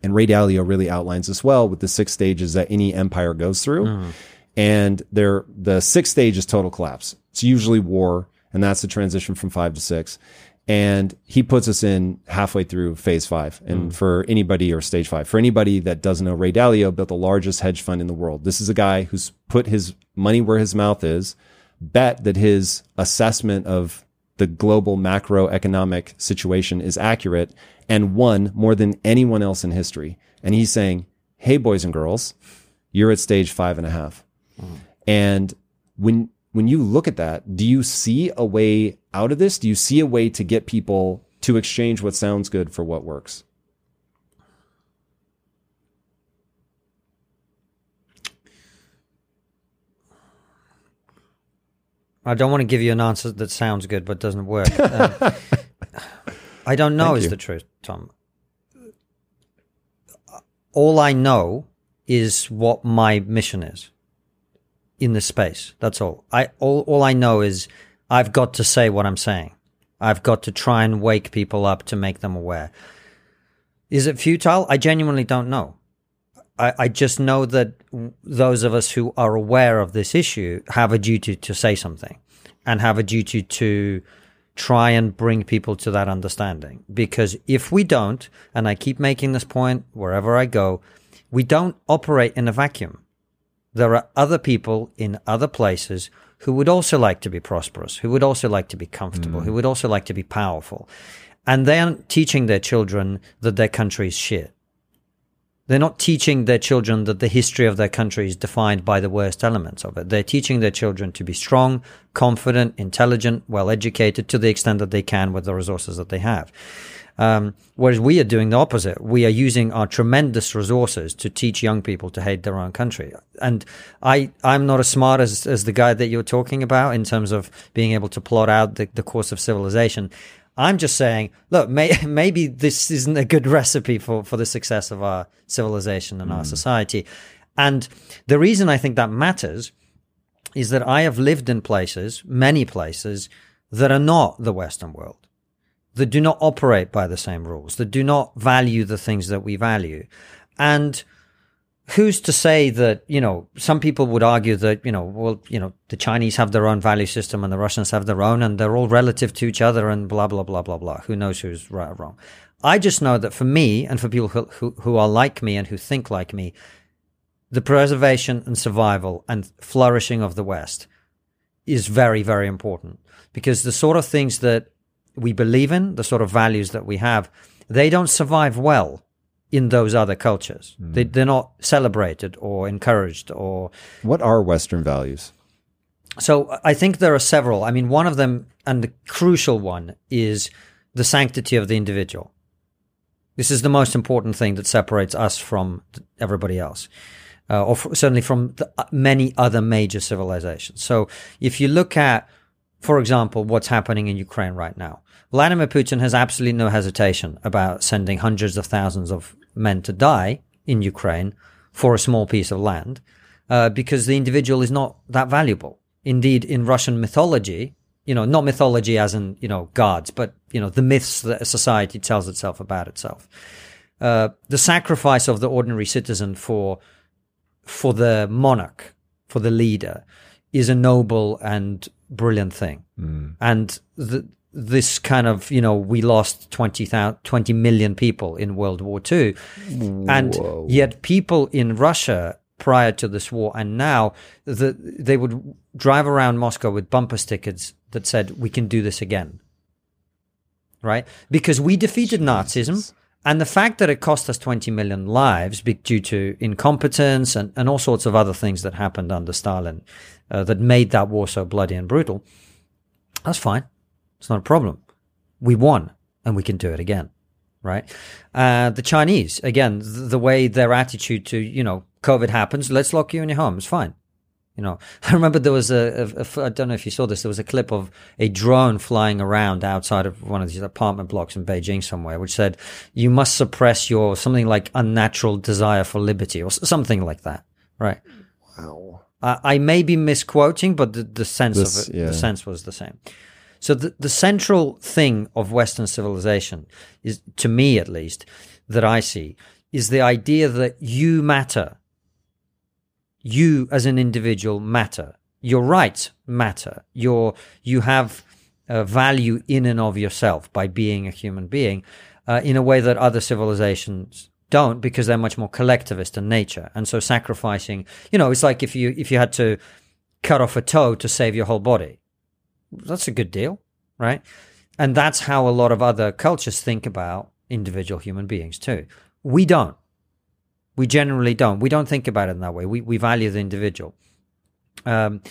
[SPEAKER 2] And Ray Dalio really outlines this well with the six stages that any empire goes through. Mm-hmm. And there, the sixth stage is total collapse. It's usually war, and that's the transition from five to six. And he puts us in halfway through phase five. And mm. for anybody or stage five, for anybody that doesn't know, Ray Dalio built the largest hedge fund in the world. This is a guy who's put his money where his mouth is, bet that his assessment of the global macroeconomic situation is accurate and won more than anyone else in history. And he's saying, Hey, boys and girls, you're at stage five and a half. And when, when you look at that, do you see a way out of this? Do you see a way to get people to exchange what sounds good for what works?
[SPEAKER 3] I don't want to give you an answer that sounds good but doesn't work. Um, I don't know
[SPEAKER 2] Thank
[SPEAKER 3] is
[SPEAKER 2] you.
[SPEAKER 3] the truth, Tom. All I know is what my mission is in this space. That's all. I all all I know is I've got to say what I'm saying. I've got to try and wake people up to make them aware. Is it futile? I genuinely don't know. I, I just know that those of us who are aware of this issue have a duty to say something and have a duty to try and bring people to that understanding. Because if we don't, and I keep making this point wherever I go, we don't operate in a vacuum. There are other people in other places who would also like to be prosperous, who would also like to be comfortable, mm. who would also like to be powerful. And they aren't teaching their children that their country is shit. They're not teaching their children that the history of their country is defined by the worst elements of it. They're teaching their children to be strong, confident, intelligent, well educated to the extent that they can with the resources that they have. Um, whereas we are doing the opposite. We are using our tremendous resources to teach young people to hate their own country. And I, I'm not as smart as, as the guy that you're talking about in terms of being able to plot out the, the course of civilization. I'm just saying, look, may, maybe this isn't a good recipe for, for the success of our civilization and our hmm. society. And the reason I think that matters is that I have lived in places, many places, that are not the Western world, that do not operate by the same rules, that do not value the things that we value. And who's to say that you know some people would argue that you know well you know the chinese have their own value system and the russians have their own and they're all relative to each other and blah blah blah blah blah. Who knows who's right or wrong? I just know that for me and for people who, who, who are like me and who think like me the preservation and survival and flourishing of the west is very very important because the sort of things that we believe in the sort of values that we have they don't survive well in those other cultures. Mm. They, they're not celebrated or encouraged or.
[SPEAKER 2] What are Western values?
[SPEAKER 3] So I think there are several. I mean, one of them, and the crucial one, is the sanctity of the individual. This is the most important thing that separates us from everybody else, uh, or f- certainly from the, uh, many other major civilizations. So if you look at, for example, what's happening in Ukraine right now, Vladimir Putin has absolutely no hesitation about sending hundreds of thousands of men to die in Ukraine for a small piece of land uh, because the individual is not that valuable. Indeed, in Russian mythology, you know, not mythology as in, you know, gods, but, you know, the myths that a society tells itself about itself. Uh, the sacrifice of the ordinary citizen for, for the monarch, for the leader, is a noble and brilliant thing. Mm. And the, this kind of, you know, we lost 20, 20 million people in World War II. Whoa. And yet people in Russia prior to this war and now, the, they would drive around Moscow with bumper stickers that said, we can do this again. Right? Because we defeated Jeez. Nazism. And the fact that it cost us 20 million lives due to incompetence and, and all sorts of other things that happened under Stalin uh, that made that war so bloody and brutal, that's fine. It's not a problem. We won and we can do it again. Right. Uh, the Chinese, again, the, the way their attitude to, you know, COVID happens, let's lock you in your home. It's fine. You know, I remember there was a, a, a, I don't know if you saw this, there was a clip of a drone flying around outside of one of these apartment blocks in Beijing somewhere, which said, you must suppress your something like unnatural desire for liberty or something like that. Right. Wow. I, I may be misquoting, but the, the sense this, of it, yeah. the sense was the same. So the, the central thing of Western civilization is, to me at least, that I see, is the idea that you matter. You as an individual matter. Your rights matter. Your, you have value in and of yourself by being a human being uh, in a way that other civilizations don't because they're much more collectivist in nature. And so sacrificing, you know, it's like if you, if you had to cut off a toe to save your whole body that's a good deal, right? And that's how a lot of other cultures think about individual human beings too. We don't. We generally don't. We don't think about it in that way. We we value the individual. Um,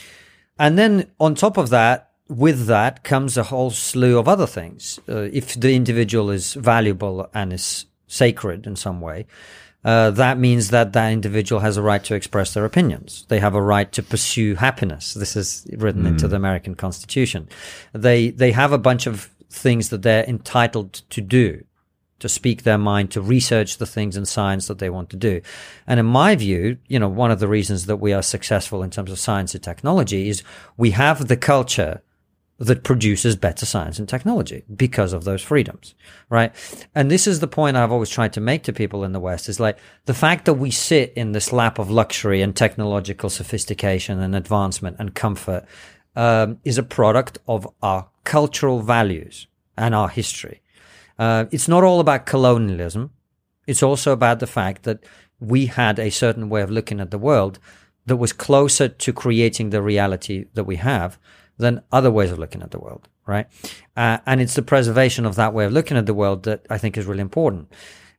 [SPEAKER 3] and then on top of that, with that comes a whole slew of other things. Uh, if the individual is valuable and is sacred in some way, uh, that means that that individual has a right to express their opinions. They have a right to pursue happiness. This is written mm. into the American Constitution. They they have a bunch of things that they're entitled to do, to speak their mind, to research the things in science that they want to do. And in my view, you know, one of the reasons that we are successful in terms of science and technology is we have the culture that produces better science and technology because of those freedoms, right? And this is the point I've always tried to make to people in the West is like the fact that we sit in this lap of luxury and technological sophistication and advancement and comfort um, is a product of our cultural values and our history. Uh, it's not all about colonialism. It's also about the fact that we had a certain way of looking at the world that was closer to creating the reality that we have than other ways of looking at the world, right? Uh, and it's the preservation of that way of looking at the world that I think is really important.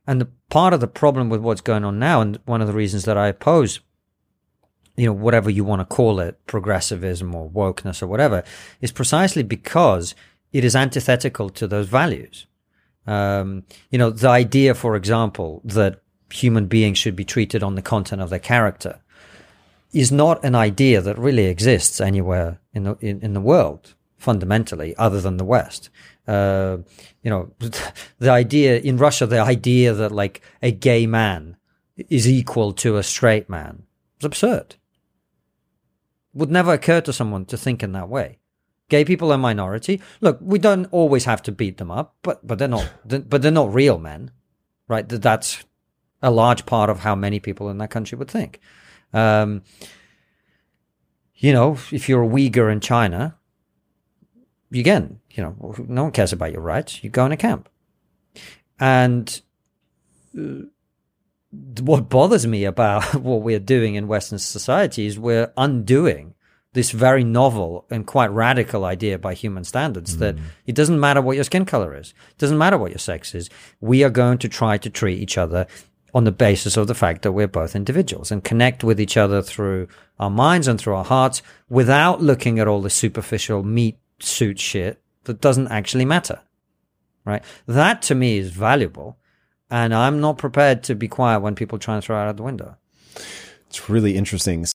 [SPEAKER 3] And the part of the problem with what's going on now, and one of the reasons that I oppose, you know, whatever you want to call it, progressivism or wokeness or whatever, is precisely because it is antithetical to those values. Um, you know, the idea, for example, that human beings should be treated on the content of their character is not an idea that really exists anywhere in the in, in the world fundamentally other than the West. Uh, you know, the idea in Russia, the idea that like a gay man is equal to a straight man is absurd. Would never occur to someone to think in that way. Gay people are minority. Look, we don't always have to beat them up, but but they're not. but they're not real men, right? That's a large part of how many people in that country would think. Um, you know, if you're a Uyghur in China, again, you know, no one cares about your rights. You go in a camp. And uh, what bothers me about what we're doing in Western society is we're undoing this very novel and quite radical idea by human standards mm. that it doesn't matter what your skin color is, it doesn't matter what your sex is. We are going to try to treat each other on the basis of the fact that we're both individuals and connect with each other through our minds and through our hearts without looking at all the superficial meat suit shit that doesn't actually matter. Right? That to me is valuable. And I'm not prepared to be quiet when people try and throw it out the window.
[SPEAKER 2] It's really interesting.